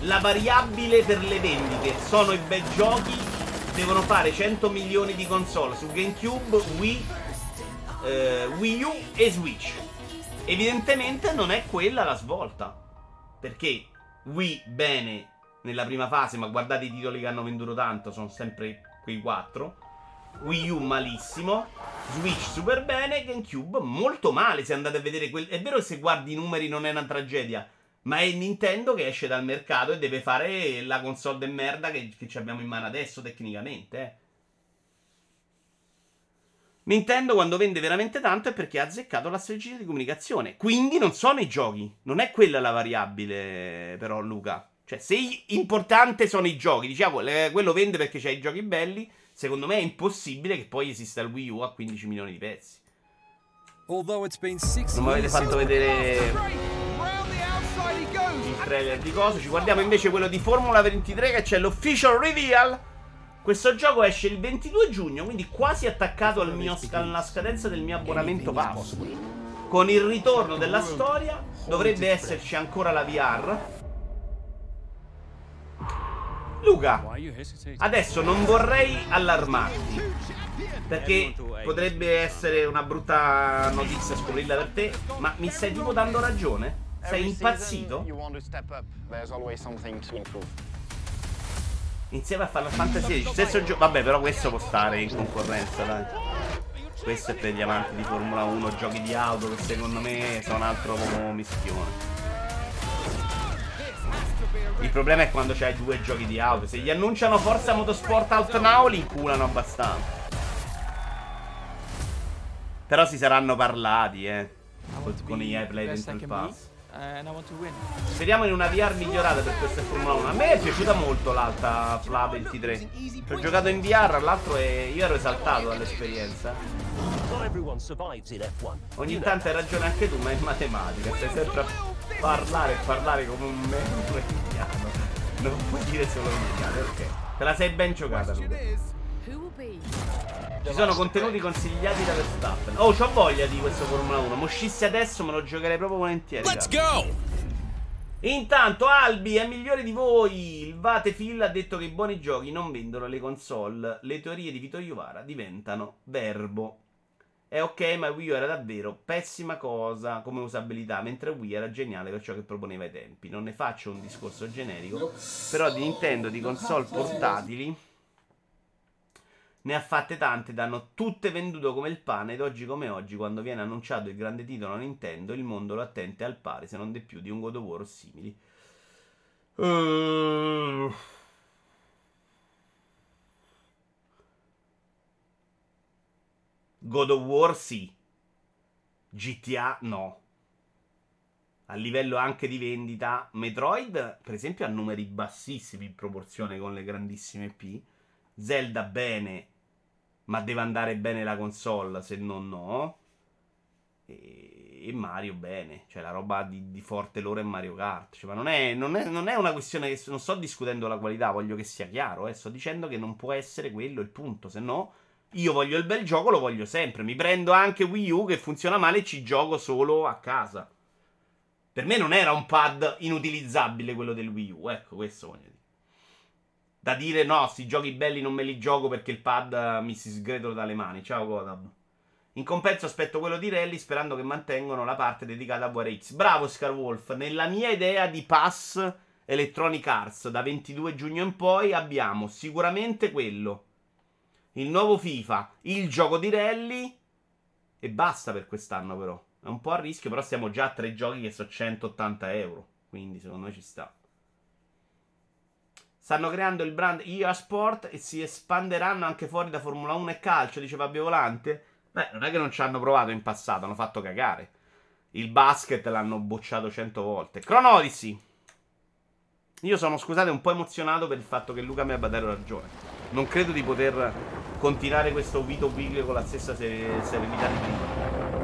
la variabile per le vendite sono i bei giochi, devono fare 100 milioni di console su GameCube, Wii, eh, Wii U e Switch. Evidentemente non è quella la svolta. Perché Wii bene nella prima fase, ma guardate i titoli che hanno venduto tanto, sono sempre quei 4 Wii U malissimo, Switch super bene, GameCube molto male se andate a vedere quel... È vero che se guardi i numeri non è una tragedia, ma è Nintendo che esce dal mercato e deve fare la console de merda che, che abbiamo in mano adesso tecnicamente, eh. Nintendo quando vende veramente tanto è perché ha azzeccato la strategia di comunicazione. Quindi non sono i giochi. Non è quella la variabile, però, Luca. Cioè, se importante sono i giochi, diciamo, quello vende perché c'ha i giochi belli. Secondo me è impossibile che poi esista il Wii U a 15 milioni di pezzi. Non mi avete fatto vedere il trailer di cosa. Ci guardiamo invece quello di Formula 23 che c'è l'official reveal. Questo gioco esce il 22 giugno, quindi quasi attaccato al mio, alla scadenza del mio abbonamento pass. Con il ritorno della storia dovrebbe esserci ancora la VR Luca, adesso non vorrei allarmarti. Perché potrebbe essere una brutta notizia scoprirla per te, ma mi stai tipo dando ragione? Sei impazzito? Insieme a Final Fantasy XVI, stesso gioco. Vabbè, però questo può stare in concorrenza, dai. Questo è per gli amanti di Formula 1, giochi di auto che secondo me sono un altro mischione. Il problema è quando c'hai due giochi di auto. Se gli annunciano Forza Motorsport Out Now, li inculano abbastanza. Però si saranno parlati, eh. Con i Play dentro il pass. Speriamo in una VR migliorata per questa Formula 1. A me è piaciuta molto l'alta Fla 23. Ci ho giocato in VR, l'altro e io ero esaltato dall'esperienza. Ogni tanto hai ragione anche tu, ma è matematica. Stai sempre a parlare e parlare come un membro indiano. Non puoi dire solo indiano, ok. Te la sei ben giocata, Luca. Ci sono contenuti consigliati da Verstappen. Oh, c'ho voglia di questo Formula 1. Mo uscissi adesso, me lo giocherei proprio volentieri. Let's go! Intanto Albi è migliore di voi. Il Vate Phil ha detto che i buoni giochi non vendono le console. Le teorie di Vito Iovara diventano verbo. È ok, ma Wii U era davvero pessima cosa come usabilità, mentre Wii era geniale per ciò che proponeva ai tempi. Non ne faccio un discorso generico, però di Nintendo di console portatili ne ha fatte tante, danno tutte vendute come il pane ed oggi come oggi, quando viene annunciato il grande titolo Nintendo, il mondo lo attende al pari, se non di più, di un God of War simili. Uh... God of War sì. GTA no. A livello anche di vendita, Metroid, per esempio, ha numeri bassissimi in proporzione con le grandissime P. Zelda bene, ma deve andare bene la console, se no no. E, e Mario bene, cioè la roba di, di forte loro è Mario Kart. Cioè, ma non è, non, è, non è, una questione che non sto discutendo la qualità, voglio che sia chiaro, eh. sto dicendo che non può essere quello il punto, se no io voglio il bel gioco, lo voglio sempre. Mi prendo anche Wii U che funziona male e ci gioco solo a casa. Per me non era un pad inutilizzabile quello del Wii U, ecco, questo voglio dire. Da dire no, sti giochi belli non me li gioco perché il pad eh, mi si sgretola dalle mani. Ciao Godab. In compenso aspetto quello di Rally sperando che mantengano la parte dedicata a VRX. Bravo Scarwolf, nella mia idea di pass Electronic Arts da 22 giugno in poi abbiamo sicuramente quello. Il nuovo FIFA, il gioco di rally e basta per quest'anno però. È un po' a rischio, però siamo già a tre giochi che sono 180 euro. Quindi secondo me ci sta. Stanno creando il brand EA Sport e si espanderanno anche fuori da Formula 1 e calcio, dice Fabio Volante. Beh, non è che non ci hanno provato in passato, hanno fatto cagare. Il basket l'hanno bocciato cento volte. Chronodisi. Io sono, scusate, un po' emozionato per il fatto che Luca mi abbia dato ragione. Non credo di poter continuare questo Vito Weekly con la stessa serenità di prima.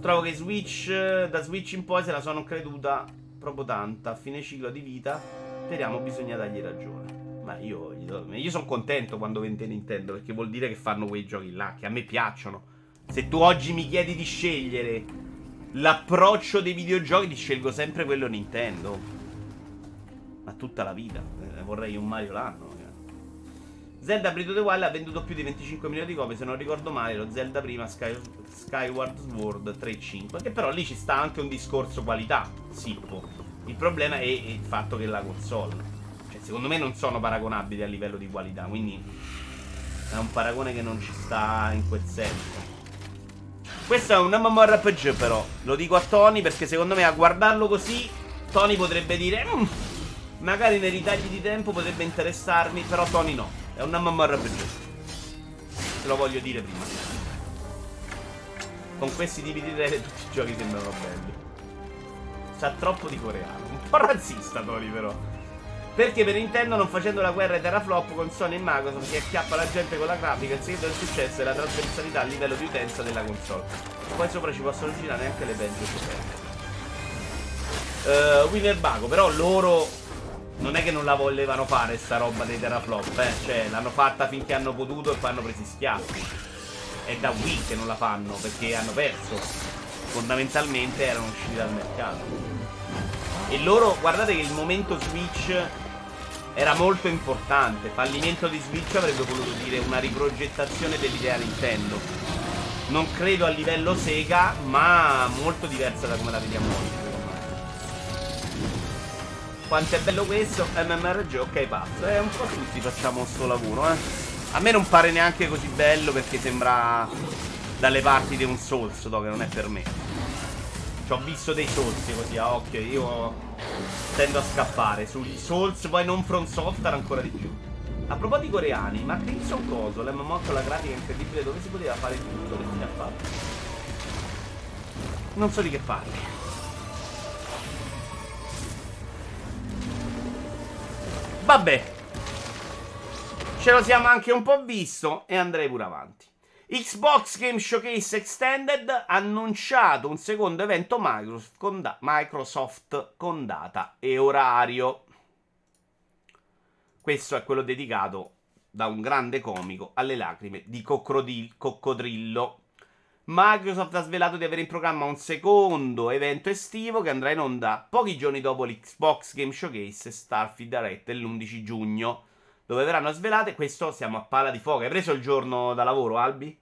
Trovo che Switch, da Switch in poi se la sono creduta proprio tanta. A fine ciclo di vita Speriamo bisogna dargli ragione. Ma io, io sono contento quando vende Nintendo perché vuol dire che fanno quei giochi là che a me piacciono. Se tu oggi mi chiedi di scegliere l'approccio dei videogiochi, ti scelgo sempre quello Nintendo. Ma tutta la vita. Eh, vorrei un Mario l'anno. Zelda Breath of the Wild ha venduto più di 25 milioni di copie, se non ricordo male, lo Zelda prima Sky, Skyward Sword 3.5, che però lì ci sta anche un discorso qualità, Sippo. Il problema è il fatto che la console, cioè secondo me non sono paragonabili a livello di qualità, quindi è un paragone che non ci sta in quel senso. Questo è un MMORPG però, lo dico a Tony perché secondo me a guardarlo così Tony potrebbe dire mm, magari nei ritagli di tempo potrebbe interessarmi, però Tony no, è un MMORPG. Te lo voglio dire prima. Con questi tipi di idee tutti i giochi sembrano belli. Sa troppo di coreano. Un po' razzista Tony però. Perché per Nintendo non facendo la guerra ai teraflop con Sony e Microsoft che acchiappa la gente con la grafica, il segreto del successo è la trasversalità a livello di utenza della console. Poi sopra ci possono girare anche le peggio scoperte. Uh, Winner Bago, però loro non è che non la volevano fare sta roba dei teraflop, eh. Cioè, l'hanno fatta finché hanno potuto e poi hanno preso schiaffi. È da Wii che non la fanno perché hanno perso fondamentalmente erano usciti dal mercato. E loro, guardate che il momento Switch era molto importante. Fallimento di Switch avrebbe voluto dire una riprogettazione dell'idea Nintendo. Non credo a livello Sega, ma molto diversa da come la vediamo oggi. Quanto è bello questo? MMRG, ok, pazzo. Eh, un po' tutti facciamo sto lavoro, eh. A me non pare neanche così bello perché sembra dalle parti di un Souls, no, che non è per me. Ci ho visto dei Souls così a occhio, io tendo a scappare. Sugli Souls, poi non From Software ancora di più. A proposito di coreani, ma Crimson Coso, l'MMO con la grafica incredibile dove si poteva fare tutto, che fine ha fatto? Non so di che parli. Vabbè. Ce lo siamo anche un po' visto e andrei pure avanti. Xbox Game Showcase Extended ha annunciato un secondo evento Microsoft con, da- Microsoft con data e orario. Questo è quello dedicato da un grande comico alle lacrime di Coccodrillo. Microsoft ha svelato di avere in programma un secondo evento estivo che andrà in onda pochi giorni dopo l'Xbox Game Showcase e Starfield Direct dell'11 giugno dove verranno svelate. Questo siamo a pala di fuoco. Hai preso il giorno da lavoro, Albi?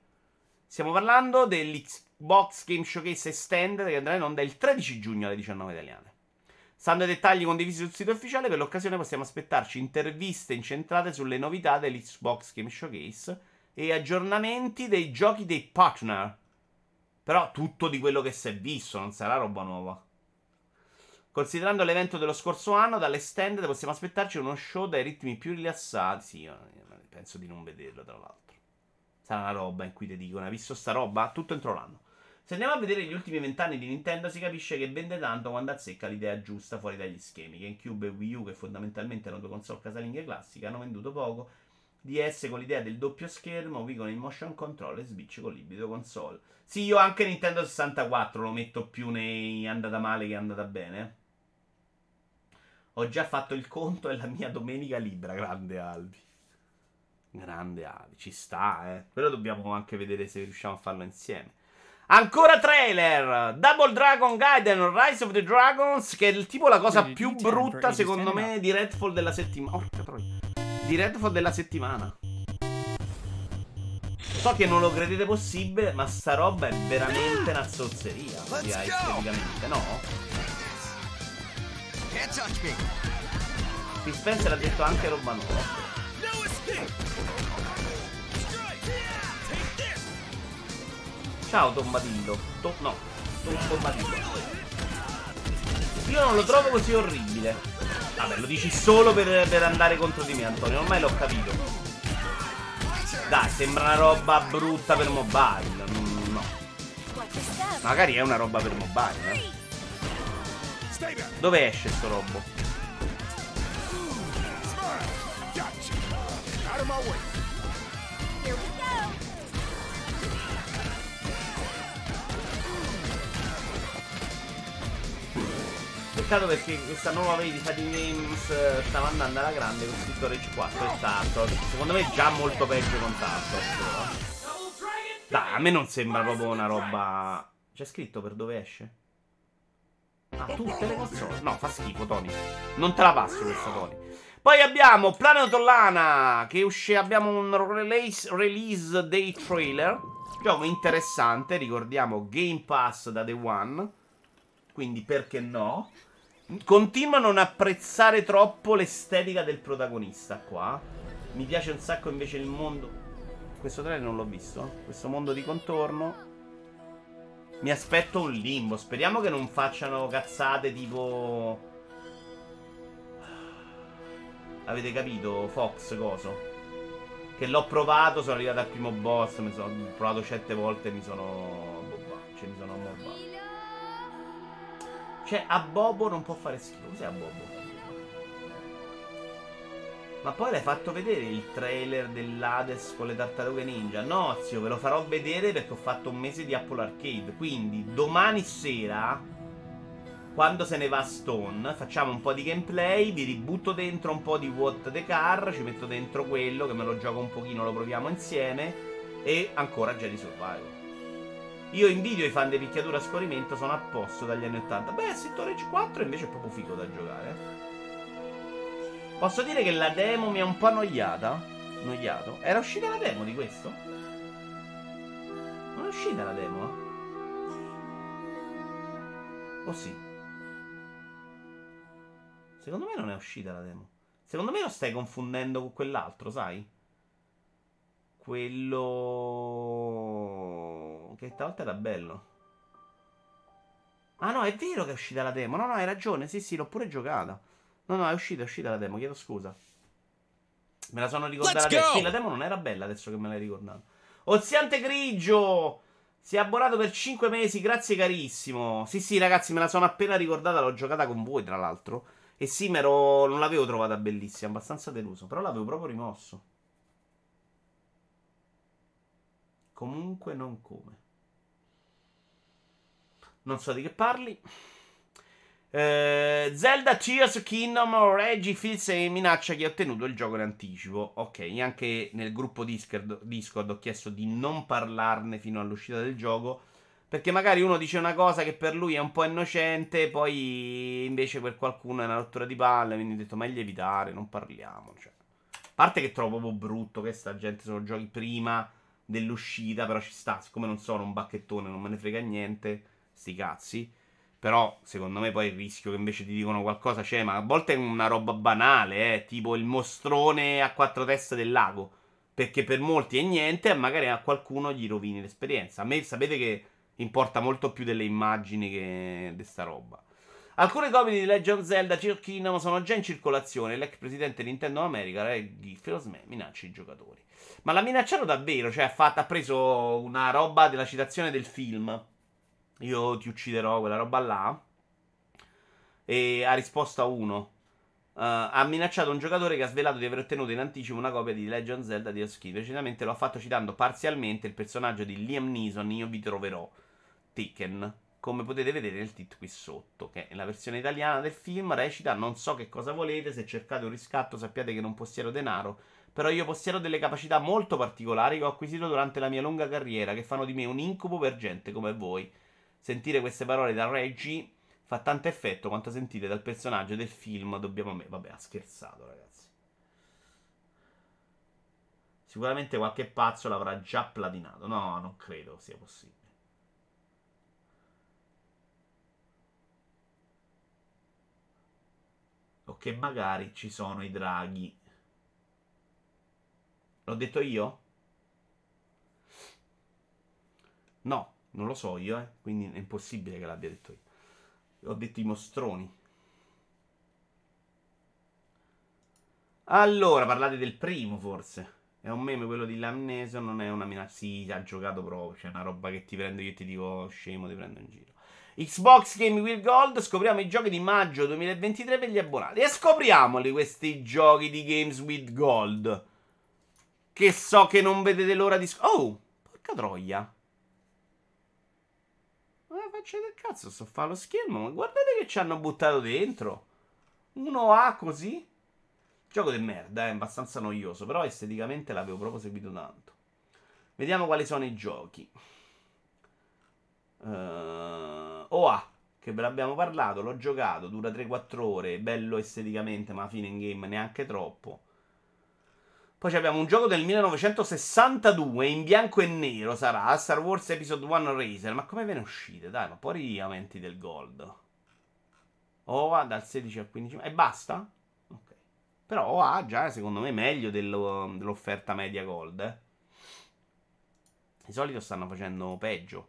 Stiamo parlando dell'Xbox Game Showcase Extended che andrà in onda il 13 giugno alle 19 italiane. Stando ai dettagli condivisi sul sito ufficiale, per l'occasione possiamo aspettarci interviste incentrate sulle novità dell'Xbox Game Showcase e aggiornamenti dei giochi dei partner. Però tutto di quello che si è visto, non sarà roba nuova. Considerando l'evento dello scorso anno, dall'Extended possiamo aspettarci uno show dai ritmi più rilassati. Sì, io penso di non vederlo, tra l'altro. Sarà una roba in cui ti dicono: Hai visto sta roba? Tutto entro l'anno. Se andiamo a vedere gli ultimi vent'anni di Nintendo, si capisce che vende tanto quando azzecca l'idea giusta fuori dagli schemi. GameCube e Wii U, che fondamentalmente erano due console casalinghe classiche, hanno venduto poco. DS con l'idea del doppio schermo, Wii con il motion control e Switch con l'ibrido console. Sì, io anche Nintendo 64 lo metto più nei andata male che andata bene. Ho già fatto il conto e la mia domenica libera, grande Albi. Grande Albi, ci sta, eh. Però dobbiamo anche vedere se riusciamo a farlo insieme. Ancora trailer! Double Dragon Gaiden Rise of the Dragons, che è tipo la cosa più brutta, secondo me, di Redfall della settimana. Orca troia. Di Redfall della settimana. So che non lo credete possibile, ma sta roba è veramente una zozzeria. Direi, esteticamente, no? Can't touch me. Phil Spencer ha detto anche roba nuova. Ciao Tombadillo. To- no, Tombadillo. Io non lo trovo così orribile. Vabbè, lo dici solo per, per andare contro di me, Antonio. Ormai l'ho capito. Dai, sembra una roba brutta per mobile. Mm, no. Magari è una roba per mobile, eh. Dove esce sto robo? Peccato perché questa nuova vedi Fighting Games eh, stava andando alla grande con scritto Rage 4 e Tartor. Secondo me è già molto peggio con Tartor. Dai, a me non sembra proprio una roba. C'è scritto per dove esce? Ah, tutte le console. No, fa schifo, Tony. Non te la passo questa, Tony. Poi abbiamo Planet Lana, che uscì, abbiamo un release, release day trailer. Gioco interessante, ricordiamo Game Pass da Day One. Quindi perché no? Continuo a non apprezzare troppo l'estetica del protagonista qua. Mi piace un sacco invece il mondo. Questo trailer non l'ho visto. Questo mondo di contorno. Mi aspetto un limbo. Speriamo che non facciano cazzate tipo. Avete capito? Fox coso. Che l'ho provato, sono arrivato al primo boss. Mi sono provato certe volte mi sono. Cioè, mi sono ammorbato. Cioè, a Bobo non può fare schifo. Cos'è a Bobo? Ma poi l'hai fatto vedere il trailer dell'Hades con le tartarughe ninja? No, zio, ve lo farò vedere perché ho fatto un mese di Apple Arcade. Quindi domani sera, quando se ne va Stone, facciamo un po' di gameplay, vi ributto dentro un po' di What the Car, ci metto dentro quello che me lo gioco un pochino, lo proviamo insieme. E ancora Jedi Survival. Io invidio i fan di picchiatura a scorrimento, sono a posto dagli anni 80. Beh, Sector Age 4 invece è proprio figo da giocare. Posso dire che la demo mi ha un po' annoiata? Annoiato? Era uscita la demo di questo? Non è uscita la demo? Eh? O sì? Secondo me non è uscita la demo. Secondo me lo stai confondendo con quell'altro, sai? Quello che stavolta era bello. Ah no, è vero che è uscita la demo. No, no, hai ragione. Sì, sì, l'ho pure giocata. No, no, è uscita, è uscita la demo. Chiedo scusa. Me la sono ricordata adesso. Sì, la demo non era bella adesso che me l'hai ricordato. Oziante grigio. Si è abbonato per 5 mesi, grazie carissimo. Sì, sì, ragazzi, me la sono appena ricordata. L'ho giocata con voi, tra l'altro. E sì, ero... non l'avevo trovata bellissima, abbastanza deluso. Però l'avevo proprio rimosso. Comunque non come. Non so di che parli. Eh, Zelda Tears Kingdom Reggie Fils e minaccia chi ha ottenuto il gioco in anticipo. Ok, anche nel gruppo Discord, Discord ho chiesto di non parlarne fino all'uscita del gioco. Perché magari uno dice una cosa che per lui è un po' innocente, poi invece per qualcuno è una rottura di palle. Quindi ho detto meglio evitare, non parliamo. Cioè. A parte che trovo proprio brutto che sta gente sono giochi prima dell'uscita, però ci sta, siccome non sono un bacchettone, non me ne frega niente, sti cazzi. Però, secondo me, poi il rischio che invece ti dicono qualcosa c'è, ma a volte è una roba banale, eh, tipo il mostrone a quattro teste del lago. Perché per molti è niente, e magari a qualcuno gli rovini l'esperienza. A me sapete che importa molto più delle immagini che di sta roba. Alcune copie di Legend Zelda Tear Kingdom sono già in circolazione. L'ex presidente Nintendo America, Reggie Fils-Aimé, minaccia i giocatori. Ma l'ha minacciato davvero, cioè ha, fatto, ha preso una roba della citazione del film. Io ti ucciderò, quella roba là. E ha risposto a uno. Uh, ha minacciato un giocatore che ha svelato di aver ottenuto in anticipo una copia di Legend Zelda di Skin. Precisamente lo ha fatto citando parzialmente il personaggio di Liam Neeson. Io vi troverò Taken. Come potete vedere nel titolo qui sotto, che è la versione italiana del film, recita: Non so che cosa volete. Se cercate un riscatto, sappiate che non possiedo denaro però io possiedo delle capacità molto particolari che ho acquisito durante la mia lunga carriera, che fanno di me un incubo per gente come voi. Sentire queste parole da Reggie fa tanto effetto quanto sentite dal personaggio del film Dobbiamo me. Vabbè, ha scherzato, ragazzi. Sicuramente qualche pazzo l'avrà già platinato. No, non credo sia possibile. O che magari ci sono i draghi L'ho detto io? No, non lo so io, eh. Quindi è impossibile che l'abbia detto io. Ho detto i mostroni. Allora, parlate del primo forse. È un meme quello di Lamnesio, non è una minaccia. Sì, ha giocato proprio. C'è una roba che ti prendo io e ti dico scemo, ti prendo in giro. Xbox Game Will Gold, scopriamo i giochi di maggio 2023 per gli abbonati. E scopriamoli questi giochi di Games with Gold. Che so che non vedete l'ora di... Oh, porca troia. Faccia del cazzo, sto a fare lo schermo. Ma guardate che ci hanno buttato dentro. Uno A così. Gioco di merda, è abbastanza noioso. Però esteticamente l'avevo proprio seguito tanto. Vediamo quali sono i giochi. Uh, OA, che ve l'abbiamo parlato, l'ho giocato, dura 3-4 ore, bello esteticamente, ma fine in game neanche troppo. Poi abbiamo un gioco del 1962 in bianco e nero sarà Star Wars Episode 1 Racer. Ma come ve ne uscite? Dai, ma poi aumenti del gold. OA dal 16 al 15 e basta? Ok. Però OA già secondo me meglio dello, dell'offerta media gold. Eh. Di solito stanno facendo peggio.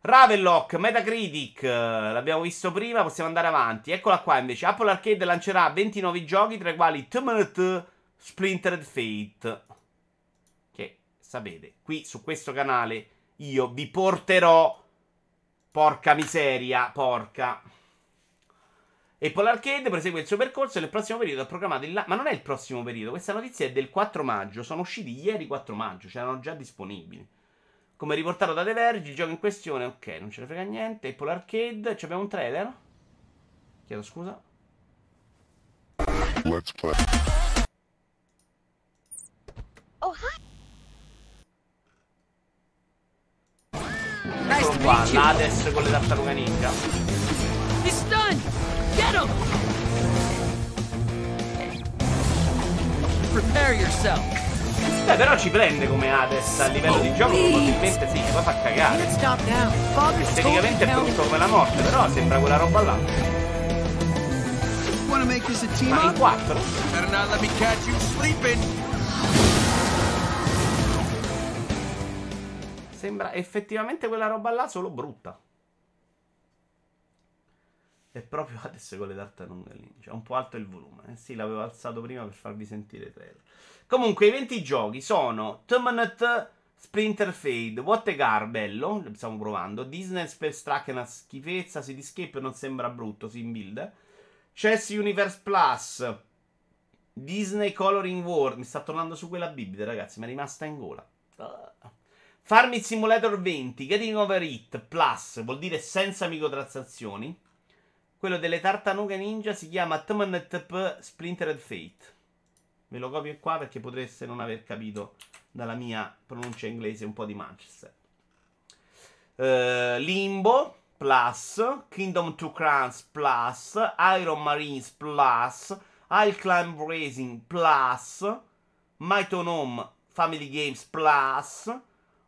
Ravenlock, Metacritic, l'abbiamo visto prima, possiamo andare avanti. Eccola qua invece. Apple Arcade lancerà 20 nuovi giochi, tra i quali Tumult Splintered Fate. Che sapete, qui su questo canale io vi porterò. Porca miseria, porca. Apple Arcade prosegue il suo percorso e nel prossimo periodo ha programmato il... La- Ma non è il prossimo periodo, questa notizia è del 4 maggio. Sono usciti ieri 4 maggio, cioè erano già disponibili. Come riportato da The Verge, il gioco in questione, ok, non ce ne frega niente. Apple Arcade, ci abbiamo un trailer? Chiedo scusa. Let's play. Eccolo qua, l'Hades con le tartarughe ninja. He's stunned! Get him! Prepare yourself. Beh, però ci prende come Hades a livello di gioco, probabilmente sì, poi fa cagare. Esteticamente è brutto come la morte, però sembra quella roba là. Ma in quattro? Better not let me catch you sleeping. Sembra effettivamente quella roba là solo brutta. È proprio adesso con le tartarughe ninja. È un po' alto il volume. Eh sì, l'avevo alzato prima per farvi sentire i trailer. Comunque, i 20 giochi sono Terminate Splinter Fade, What a Gar, bello, lo stiamo provando. Disney Space Track è una schifezza, Cityscape non sembra brutto, si build. Chess Universe Plus, Disney Coloring World, mi sta tornando su quella bibita, ragazzi, mi è rimasta in gola. Farming Simulator 20, Getting Over It Plus, vuol dire senza microtransazioni. Quello delle tartarughe ninja si chiama TMNTP Splintered Fate. Ve lo copio qua perché potreste non aver capito dalla mia pronuncia inglese un po' di Manchester. Uh, Limbo Plus, Kingdom 2 Crowns Plus, Iron Marines Plus, I'll Climb Racing Plus, Mytonome Family Games Plus,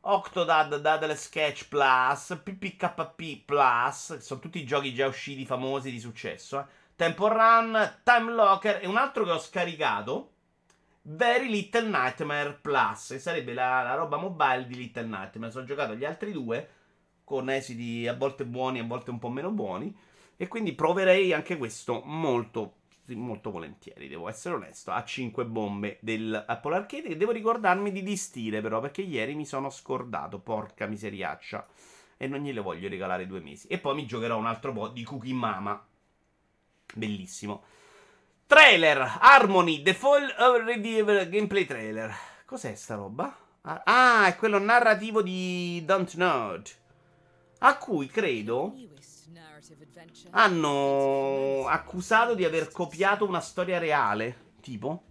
Octodad Daddle Sketch Plus, PPKP Plus, sono tutti giochi già usciti famosi di successo. Eh. Temple Run, Time Locker e un altro che ho scaricato, Very Little Nightmare Plus, che sarebbe la, la roba mobile di Little Nightmare. Sono giocato gli altri due con esiti a volte buoni, a volte un po' meno buoni. E quindi proverei anche questo molto molto volentieri, devo essere onesto, a 5 bombe dell'Apple Arcade che devo ricordarmi di distire però perché ieri mi sono scordato, porca miseriaccia, e non gliele voglio regalare due mesi. E poi mi giocherò un altro po' di Cookie Mama, bellissimo. Trailer, Harmony, The Fall of Revival Gameplay Trailer. Cos'è sta roba? Ah, è quello narrativo di Don't Nod. A cui credo hanno accusato di aver copiato una storia reale. Tipo?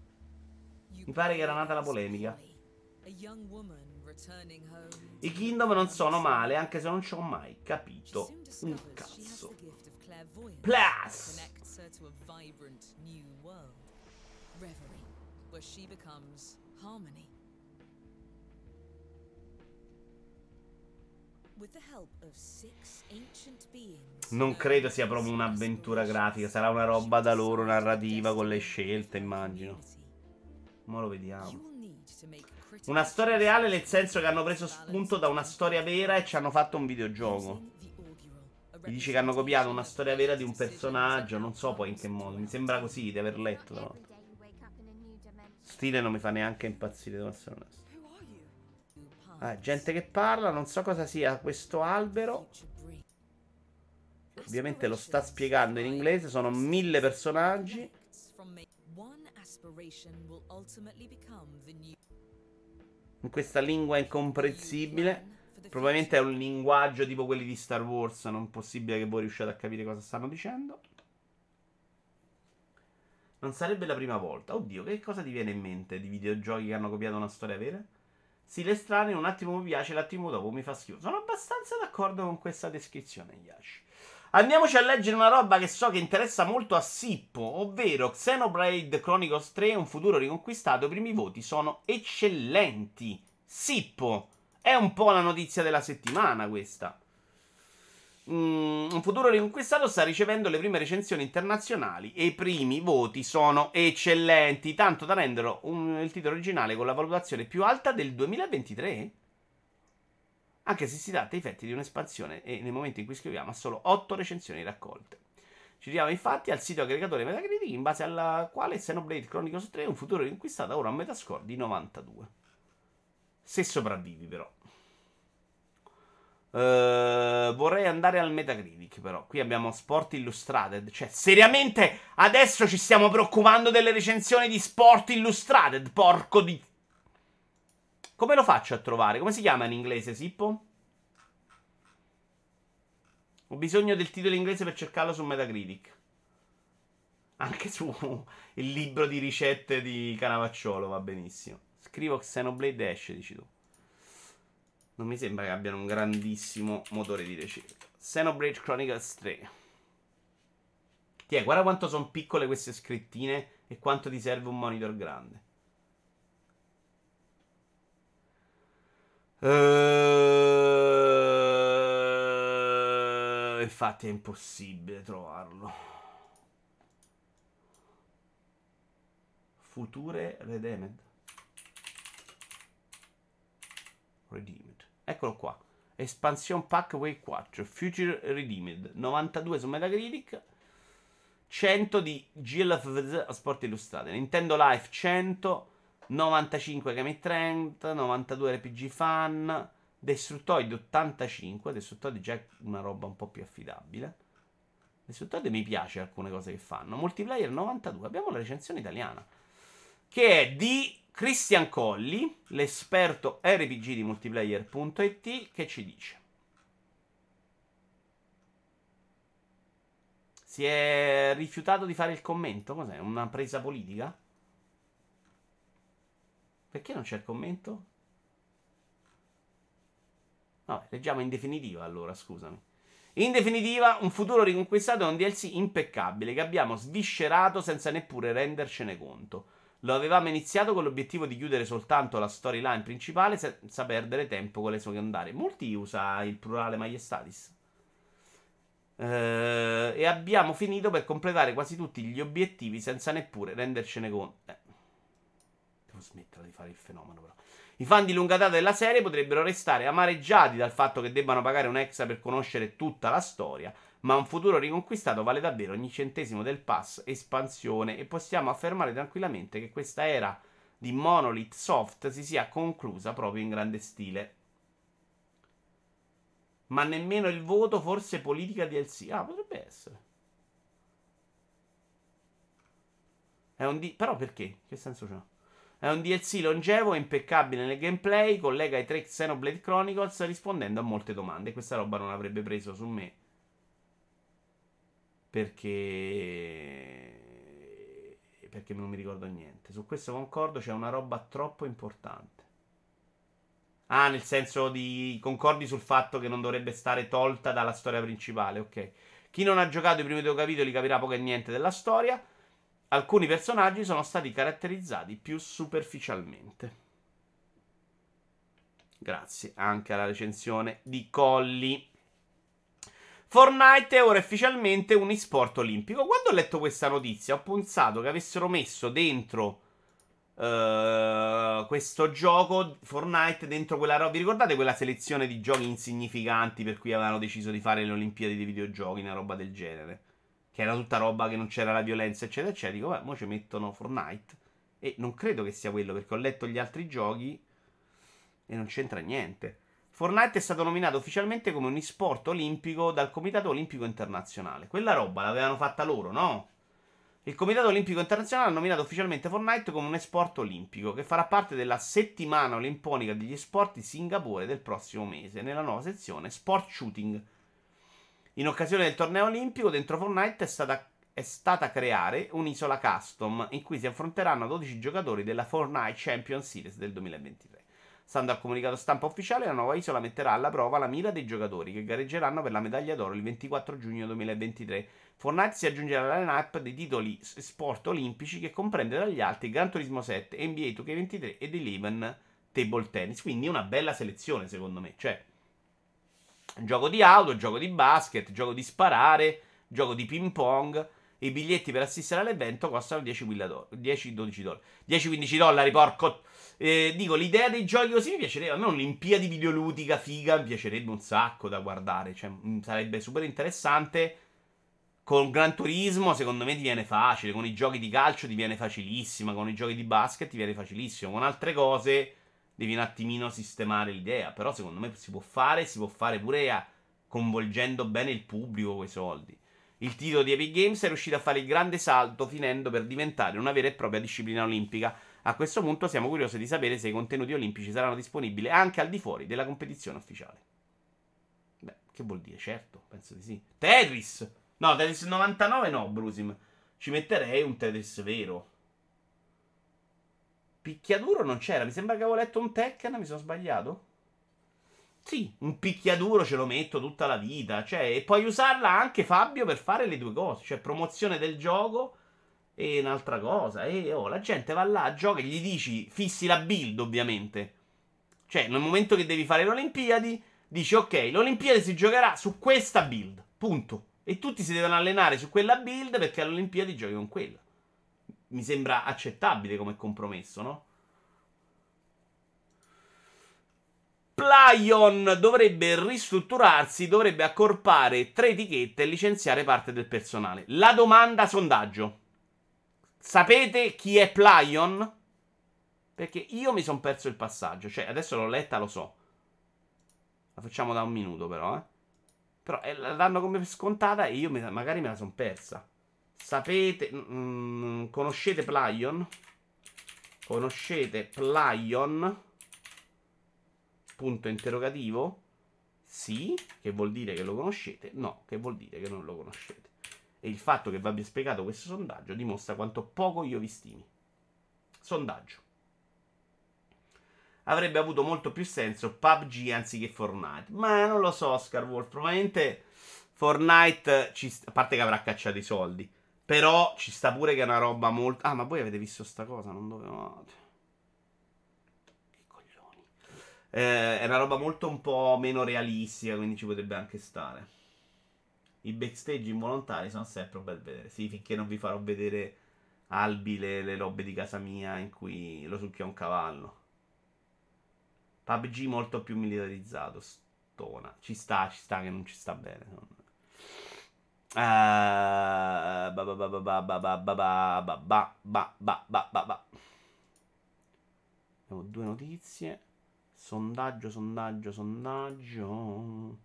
Mi pare che era nata la polemica. I Kingdom non sono male, anche se non ci ho mai capito un cazzo. Plus! where she becomes harmony. Non credo sia proprio un'avventura grafica, sarà una roba da loro narrativa con le scelte, immagino. Ma lo vediamo. Una storia reale nel senso che hanno preso spunto da una storia vera e ci hanno fatto un videogioco. Mi dice che hanno copiato una storia vera di un personaggio, non so poi in che modo. Mi sembra così di aver letto. Stile non mi fa neanche impazzire, devo essere onesto. Ah, gente che parla, non so cosa sia questo albero. Ovviamente lo sta spiegando in inglese, sono mille personaggi. In questa lingua incomprensibile. Probabilmente è un linguaggio tipo quelli di Star Wars. Non possibile che voi riusciate a capire cosa stanno dicendo. Non sarebbe la prima volta. Oddio, che cosa ti viene in mente di videogiochi che hanno copiato una storia vera? Sì, le strane, un attimo mi piace, l'attimo dopo mi fa schifo. Sono abbastanza d'accordo con questa descrizione, Yashi. Andiamoci a leggere una roba che so che interessa molto a Sippo, ovvero Xenoblade Chronicles 3, un futuro riconquistato. I primi voti sono eccellenti. Sippo, è un po' la notizia della settimana questa. Mm, un futuro riconquistato sta ricevendo le prime recensioni internazionali e i primi voti sono eccellenti, tanto da renderlo un, il titolo originale con la valutazione più alta del 2023. Anche se si tratta infatti di un'espansione e nel momento in cui scriviamo ha solo 8 recensioni raccolte. Ci troviamo infatti al sito aggregatore Metacritic in base alla quale Xenoblade Chronicles 3 un futuro riconquistato ora un metascore di 92. Se sopravvivi però. Uh, vorrei andare al Metacritic, però. Qui abbiamo Sport Illustrated. Cioè, seriamente, adesso ci stiamo preoccupando delle recensioni di Sport Illustrated. Porco di. Come lo faccio a trovare? Come si chiama in inglese, Sippo? Ho bisogno del titolo in inglese per cercarlo su Metacritic. Anche su il libro di ricette di Canavacciolo va benissimo. Scrivo Xenoblade Dash, dici tu non mi sembra che abbiano un grandissimo motore di ricerca. Xenoblade Chronicles 3. Tiè, guarda quanto sono piccole queste scrittine e quanto ti serve un monitor grande. Uh, infatti è impossibile trovarlo. Future Redeemed. Redeemed. Eccolo qua. Expansion Pack Wave 4. Future Redeemed. 92 su Metacritic. 100 di GLF Sport Illustrate. Nintendo Life 100. 95 Game Trend. 92 RPG Fan. Destructoid 85. Destructoid già è una roba un po' più affidabile. Destructoid mi piace alcune cose che fanno. Multiplayer 92. Abbiamo la recensione italiana. Che è di Christian Colli, l'esperto RPG di multiplayer.it, che ci dice. Si è rifiutato di fare il commento? Cos'è? Una presa politica? Perché non c'è il commento? Vabbè, leggiamo in definitiva allora, scusami. In definitiva, un futuro riconquistato è un DLC impeccabile che abbiamo sviscerato senza neppure rendercene conto. Lo avevamo iniziato con l'obiettivo di chiudere soltanto la storyline principale senza perdere tempo con le secondarie. Molti usa il plurale maiestatis. Eh, e abbiamo finito per completare quasi tutti gli obiettivi senza neppure rendercene conto. Eh. Devo smettere di fare il fenomeno, però. I fan di lunga data della serie potrebbero restare amareggiati dal fatto che debbano pagare un extra per conoscere tutta la storia ma un futuro riconquistato vale davvero ogni centesimo del pass espansione e possiamo affermare tranquillamente che questa era di Monolith Soft si sia conclusa proprio in grande stile. Ma nemmeno il voto, forse politica DLC. Ah, potrebbe essere. È un D... Però perché? Che senso c'ha? È un DLC longevo e impeccabile nel gameplay, collega i tre Xenoblade Chronicles rispondendo a molte domande. Questa roba non avrebbe preso su me perché perché non mi ricordo niente. Su questo concordo, c'è una roba troppo importante. Ah, nel senso di concordi sul fatto che non dovrebbe stare tolta dalla storia principale, ok. Chi non ha giocato i primi due capitoli capirà poco e niente della storia. Alcuni personaggi sono stati caratterizzati più superficialmente. Grazie anche alla recensione di Colli. Fortnite è ora ufficialmente un esport olimpico. Quando ho letto questa notizia, ho pensato che avessero messo dentro uh, questo gioco Fortnite dentro quella roba. Vi ricordate quella selezione di giochi insignificanti per cui avevano deciso di fare le Olimpiadi dei videogiochi, una roba del genere? Che era tutta roba che non c'era la violenza, eccetera, eccetera. Dico, beh, mo ci mettono Fortnite. E non credo che sia quello perché ho letto gli altri giochi e non c'entra niente. Fortnite è stato nominato ufficialmente come un esport olimpico dal Comitato Olimpico Internazionale. Quella roba l'avevano fatta loro, no? Il Comitato Olimpico Internazionale ha nominato ufficialmente Fortnite come un esport olimpico che farà parte della settimana olimponica degli sport Singapore del prossimo mese, nella nuova sezione Sport Shooting. In occasione del torneo olimpico, dentro Fortnite è stata, è stata creare un'isola custom in cui si affronteranno 12 giocatori della Fortnite Champion Series del 2023. Stando al comunicato stampa ufficiale, la nuova isola metterà alla prova la mira dei giocatori che gareggeranno per la medaglia d'oro il 24 giugno 2023. Fortnite si aggiungerà alla line-up dei titoli sport olimpici che comprende tra gli altri Gran Turismo 7, NBA 2K23 ed Eleven Table Tennis. Quindi una bella selezione secondo me. Cioè, gioco di auto, gioco di basket, gioco di sparare, gioco di ping pong. I biglietti per assistere all'evento costano 10-12 dollari. 10-15 dollari, porco eh, dico, l'idea dei giochi così mi piacerebbe. A me un'Olimpiadi videoludica figa mi piacerebbe un sacco da guardare. Cioè, mm, sarebbe super interessante. Con Gran Turismo, secondo me, ti viene facile. Con i giochi di calcio ti viene facilissima. Con i giochi di basket ti viene facilissimo. Con altre cose devi un attimino sistemare l'idea. Però, secondo me, si può fare. Si può fare pure a, coinvolgendo bene il pubblico con i soldi. Il titolo di Epic Games è riuscito a fare il grande salto, finendo per diventare una vera e propria disciplina olimpica. A questo punto siamo curiosi di sapere se i contenuti olimpici saranno disponibili anche al di fuori della competizione ufficiale. Beh, che vuol dire? Certo, penso di sì. Tetris! No, Tetris 99 no, Brusim. Ci metterei un Tetris vero. Picchiaduro non c'era, mi sembra che avevo letto un Tekken, mi sono sbagliato? Sì, un picchiaduro ce lo metto tutta la vita. Cioè, e puoi usarla anche Fabio per fare le due cose. Cioè, promozione del gioco e un'altra cosa. E oh, la gente va là, gioca e gli dici fissi la build, ovviamente. Cioè, nel momento che devi fare le Olimpiadi, dici ok, l'Olimpiade si giocherà su questa build. Punto. E tutti si devono allenare su quella build perché alle Olimpiadi giochi con quella. Mi sembra accettabile come compromesso, no? Plyon dovrebbe ristrutturarsi, dovrebbe accorpare tre etichette e licenziare parte del personale. La domanda sondaggio. Sapete chi è Plyon? Perché io mi sono perso il passaggio. Cioè, adesso l'ho letta, lo so. La facciamo da un minuto, però, eh. Però eh, la danno come scontata e io me, magari me la sono persa. Sapete, mm, conoscete Plyon? Conoscete Plyon? Punto interrogativo? Sì, che vuol dire che lo conoscete? No, che vuol dire che non lo conoscete. E il fatto che vi abbia spiegato questo sondaggio dimostra quanto poco io vi stimi. Sondaggio. Avrebbe avuto molto più senso PUBG anziché Fortnite. Ma non lo so, Oscar Wolf. Probabilmente Fortnite, ci, a parte che avrà cacciato i soldi. Però ci sta pure che è una roba molto... Ah, ma voi avete visto sta cosa? Non dovevate. Che coglioni. Eh, è una roba molto un po' meno realistica, quindi ci potrebbe anche stare. I backstage involontari sono sempre un bel vedere. Sì, finché non vi farò vedere Albi le, le robe di casa mia in cui lo succhia un cavallo. PUBG molto più militarizzato. Stona. Ci sta, ci sta che non ci sta bene. Abbiamo due notizie. Sondaggio, sondaggio, sondaggio.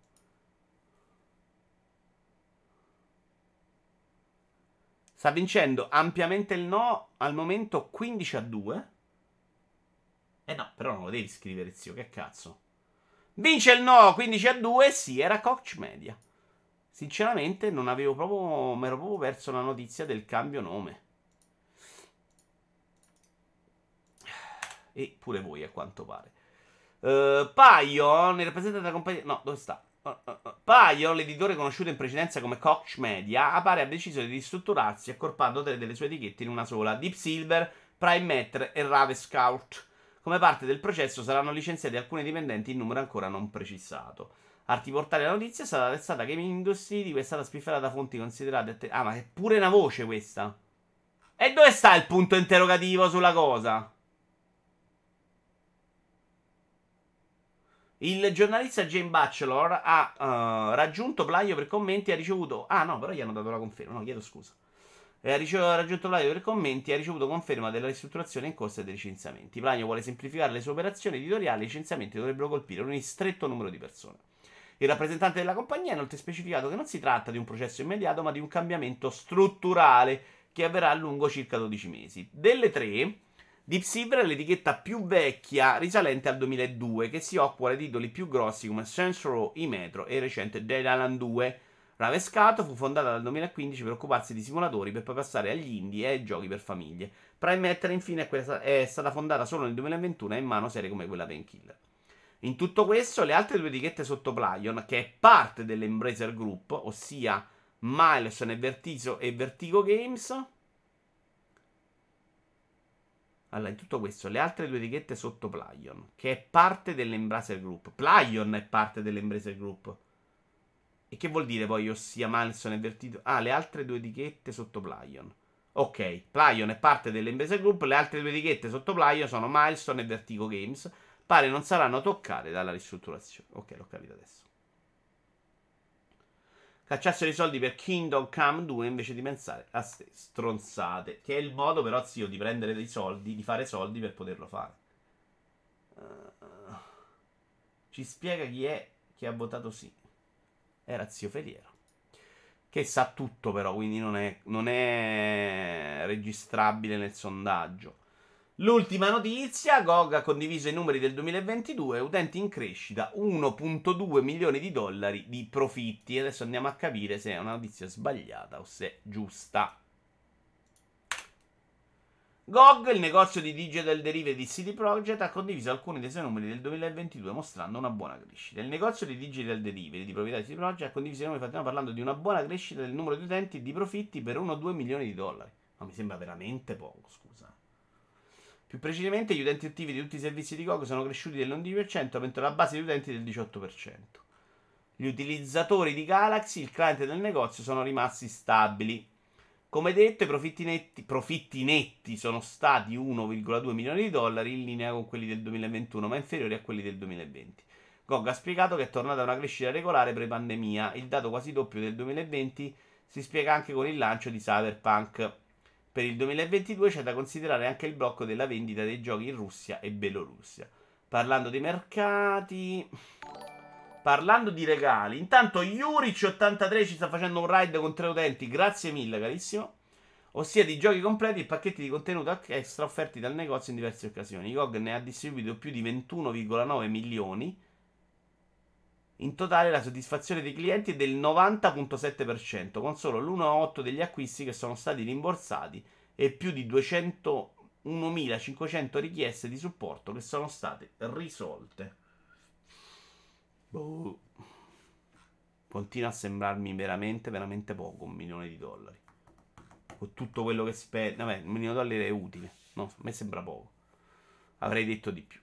Sta vincendo ampiamente il no al momento 15 a 2. Eh no, però non lo devi scrivere, zio, che cazzo. Vince il no 15 a 2, sì, era Coach Media. Sinceramente non avevo proprio. Mi ero proprio perso la notizia del cambio nome. E pure voi, a quanto pare. Uh, Pion, il rappresentante della compagnia. No, dove sta? Uh, uh, uh. Pion, l'editore conosciuto in precedenza come Coach Media, appare ha deciso di ristrutturarsi accorpando tre delle sue etichette in una sola: Deep Silver, Prime Matter e Rave Scout. Come parte del processo saranno licenziati alcuni dipendenti in numero ancora non precisato. A riportare la notizia è stata arrestata Gaming Industry, di cui è stata spiffata da fonti considerate... Att- ah, ma è pure una voce questa. E dove sta il punto interrogativo sulla cosa? Il giornalista Jane Batchelor ha uh, raggiunto Plaio per commenti e ha ricevuto... Ah no, però gli hanno dato la conferma, no, chiedo scusa. E ha raggiunto Plaio per commenti e ha ricevuto conferma della ristrutturazione in corso e dei licenziamenti. Plaio vuole semplificare le sue operazioni editoriali i licenziamenti dovrebbero colpire un ristretto numero di persone. Il rappresentante della compagnia ha inoltre specificato che non si tratta di un processo immediato, ma di un cambiamento strutturale che avverrà a lungo circa 12 mesi. Delle tre, Deep Silver è l'etichetta più vecchia, risalente al 2002, che si occupa dei titoli più grossi come Saints Row, I-Metro e il recente Dead Island 2. Ravescato fu fondata dal 2015 per occuparsi di simulatori per poi passare agli indie e ai giochi per famiglie. Prime Matter infine è stata fondata solo nel 2021 e in mano serie come quella Painkiller. In tutto questo, le altre due etichette sotto Plyon, che è parte dell'Embracer Group, ossia Milestone e Vertigo Games. Allora, in tutto questo, le altre due etichette sotto Plyon, che è parte dell'Embracer Group. Plyon è parte dell'Embracer Group. E che vuol dire poi, ossia Milestone e Vertigo? Ah, le altre due etichette sotto Plyon. Ok, Plyon è parte dell'Embracer Group, le altre due etichette sotto Plyon sono Milestone e Vertigo Games pare non saranno toccate dalla ristrutturazione. Ok, l'ho capito adesso. Cacciassero i soldi per Kingdom Come 2 invece di pensare a ste stronzate. Che è il modo, però, zio, di prendere dei soldi, di fare soldi per poterlo fare. Uh, ci spiega chi è che ha votato sì. Era zio Feliero. Che sa tutto, però, quindi non è, non è registrabile nel sondaggio. L'ultima notizia, GOG ha condiviso i numeri del 2022, utenti in crescita, 1.2 milioni di dollari di profitti. Adesso andiamo a capire se è una notizia sbagliata o se è giusta. GOG, il negozio di digital derivative di CD Projekt, ha condiviso alcuni dei suoi numeri del 2022 mostrando una buona crescita. Il negozio di digital derivative di proprietà di CD Projekt ha condiviso i numeri, stiamo parlando di una buona crescita del numero di utenti di profitti per 1-2 milioni di dollari. Ma mi sembra veramente poco, scusa. Più precisamente, gli utenti attivi di tutti i servizi di GOG sono cresciuti dell'11%, mentre la base di utenti del 18%. Gli utilizzatori di Galaxy, il cliente del negozio, sono rimasti stabili. Come detto, i profitti netti, profitti netti sono stati 1,2 milioni di dollari in linea con quelli del 2021, ma inferiori a quelli del 2020. GOG ha spiegato che è tornata a una crescita regolare pre-pandemia. Il dato quasi doppio del 2020 si spiega anche con il lancio di Cyberpunk. Per il 2022 c'è da considerare anche il blocco della vendita dei giochi in Russia e Bielorussia. Parlando dei mercati. Parlando di regali, intanto Yuric83 ci sta facendo un ride con tre utenti. Grazie mille, carissimo. Ossia di giochi completi e pacchetti di contenuto extra offerti dal negozio in diverse occasioni. GOG ne ha distribuito più di 21,9 milioni in totale la soddisfazione dei clienti è del 90.7%, con solo l'1,8 degli acquisti che sono stati rimborsati e più di 201.500 richieste di supporto che sono state risolte. Boh. Continua a sembrarmi veramente, veramente poco un milione di dollari. Con tutto quello che spende. Vabbè, un milione di dollari è utile. No, a me sembra poco. Avrei detto di più.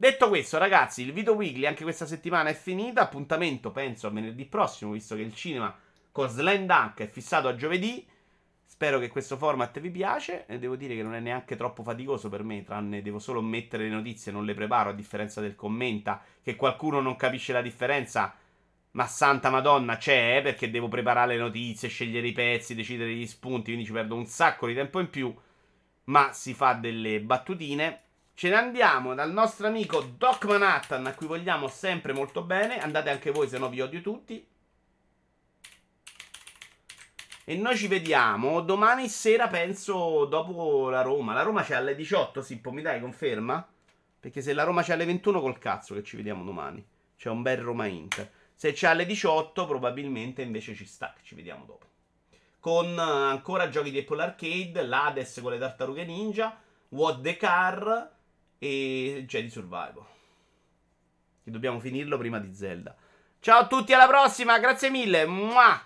Detto questo, ragazzi, il video weekly anche questa settimana è finita. Appuntamento, penso, a venerdì prossimo, visto che il cinema con Slam Dunk è fissato a giovedì. Spero che questo format vi piace. E devo dire che non è neanche troppo faticoso per me, tranne devo solo mettere le notizie, non le preparo, a differenza del commenta, che qualcuno non capisce la differenza. Ma santa madonna c'è, eh, perché devo preparare le notizie, scegliere i pezzi, decidere gli spunti, quindi ci perdo un sacco di tempo in più. Ma si fa delle battutine. Ce ne andiamo dal nostro amico Doc Manhattan, a cui vogliamo sempre molto bene. Andate anche voi, se no vi odio tutti. E noi ci vediamo domani sera, penso, dopo la Roma. La Roma c'è alle 18, Sippo, mi dai conferma? Perché se la Roma c'è alle 21, col cazzo che ci vediamo domani. C'è un bel Roma-Inter. Se c'è alle 18, probabilmente invece ci sta, che ci vediamo dopo. Con ancora giochi di Apple Arcade, l'Hades con le tartarughe ninja, What the Car e Jedi Survival. Che dobbiamo finirlo prima di Zelda. Ciao a tutti, alla prossima, grazie mille. Muah!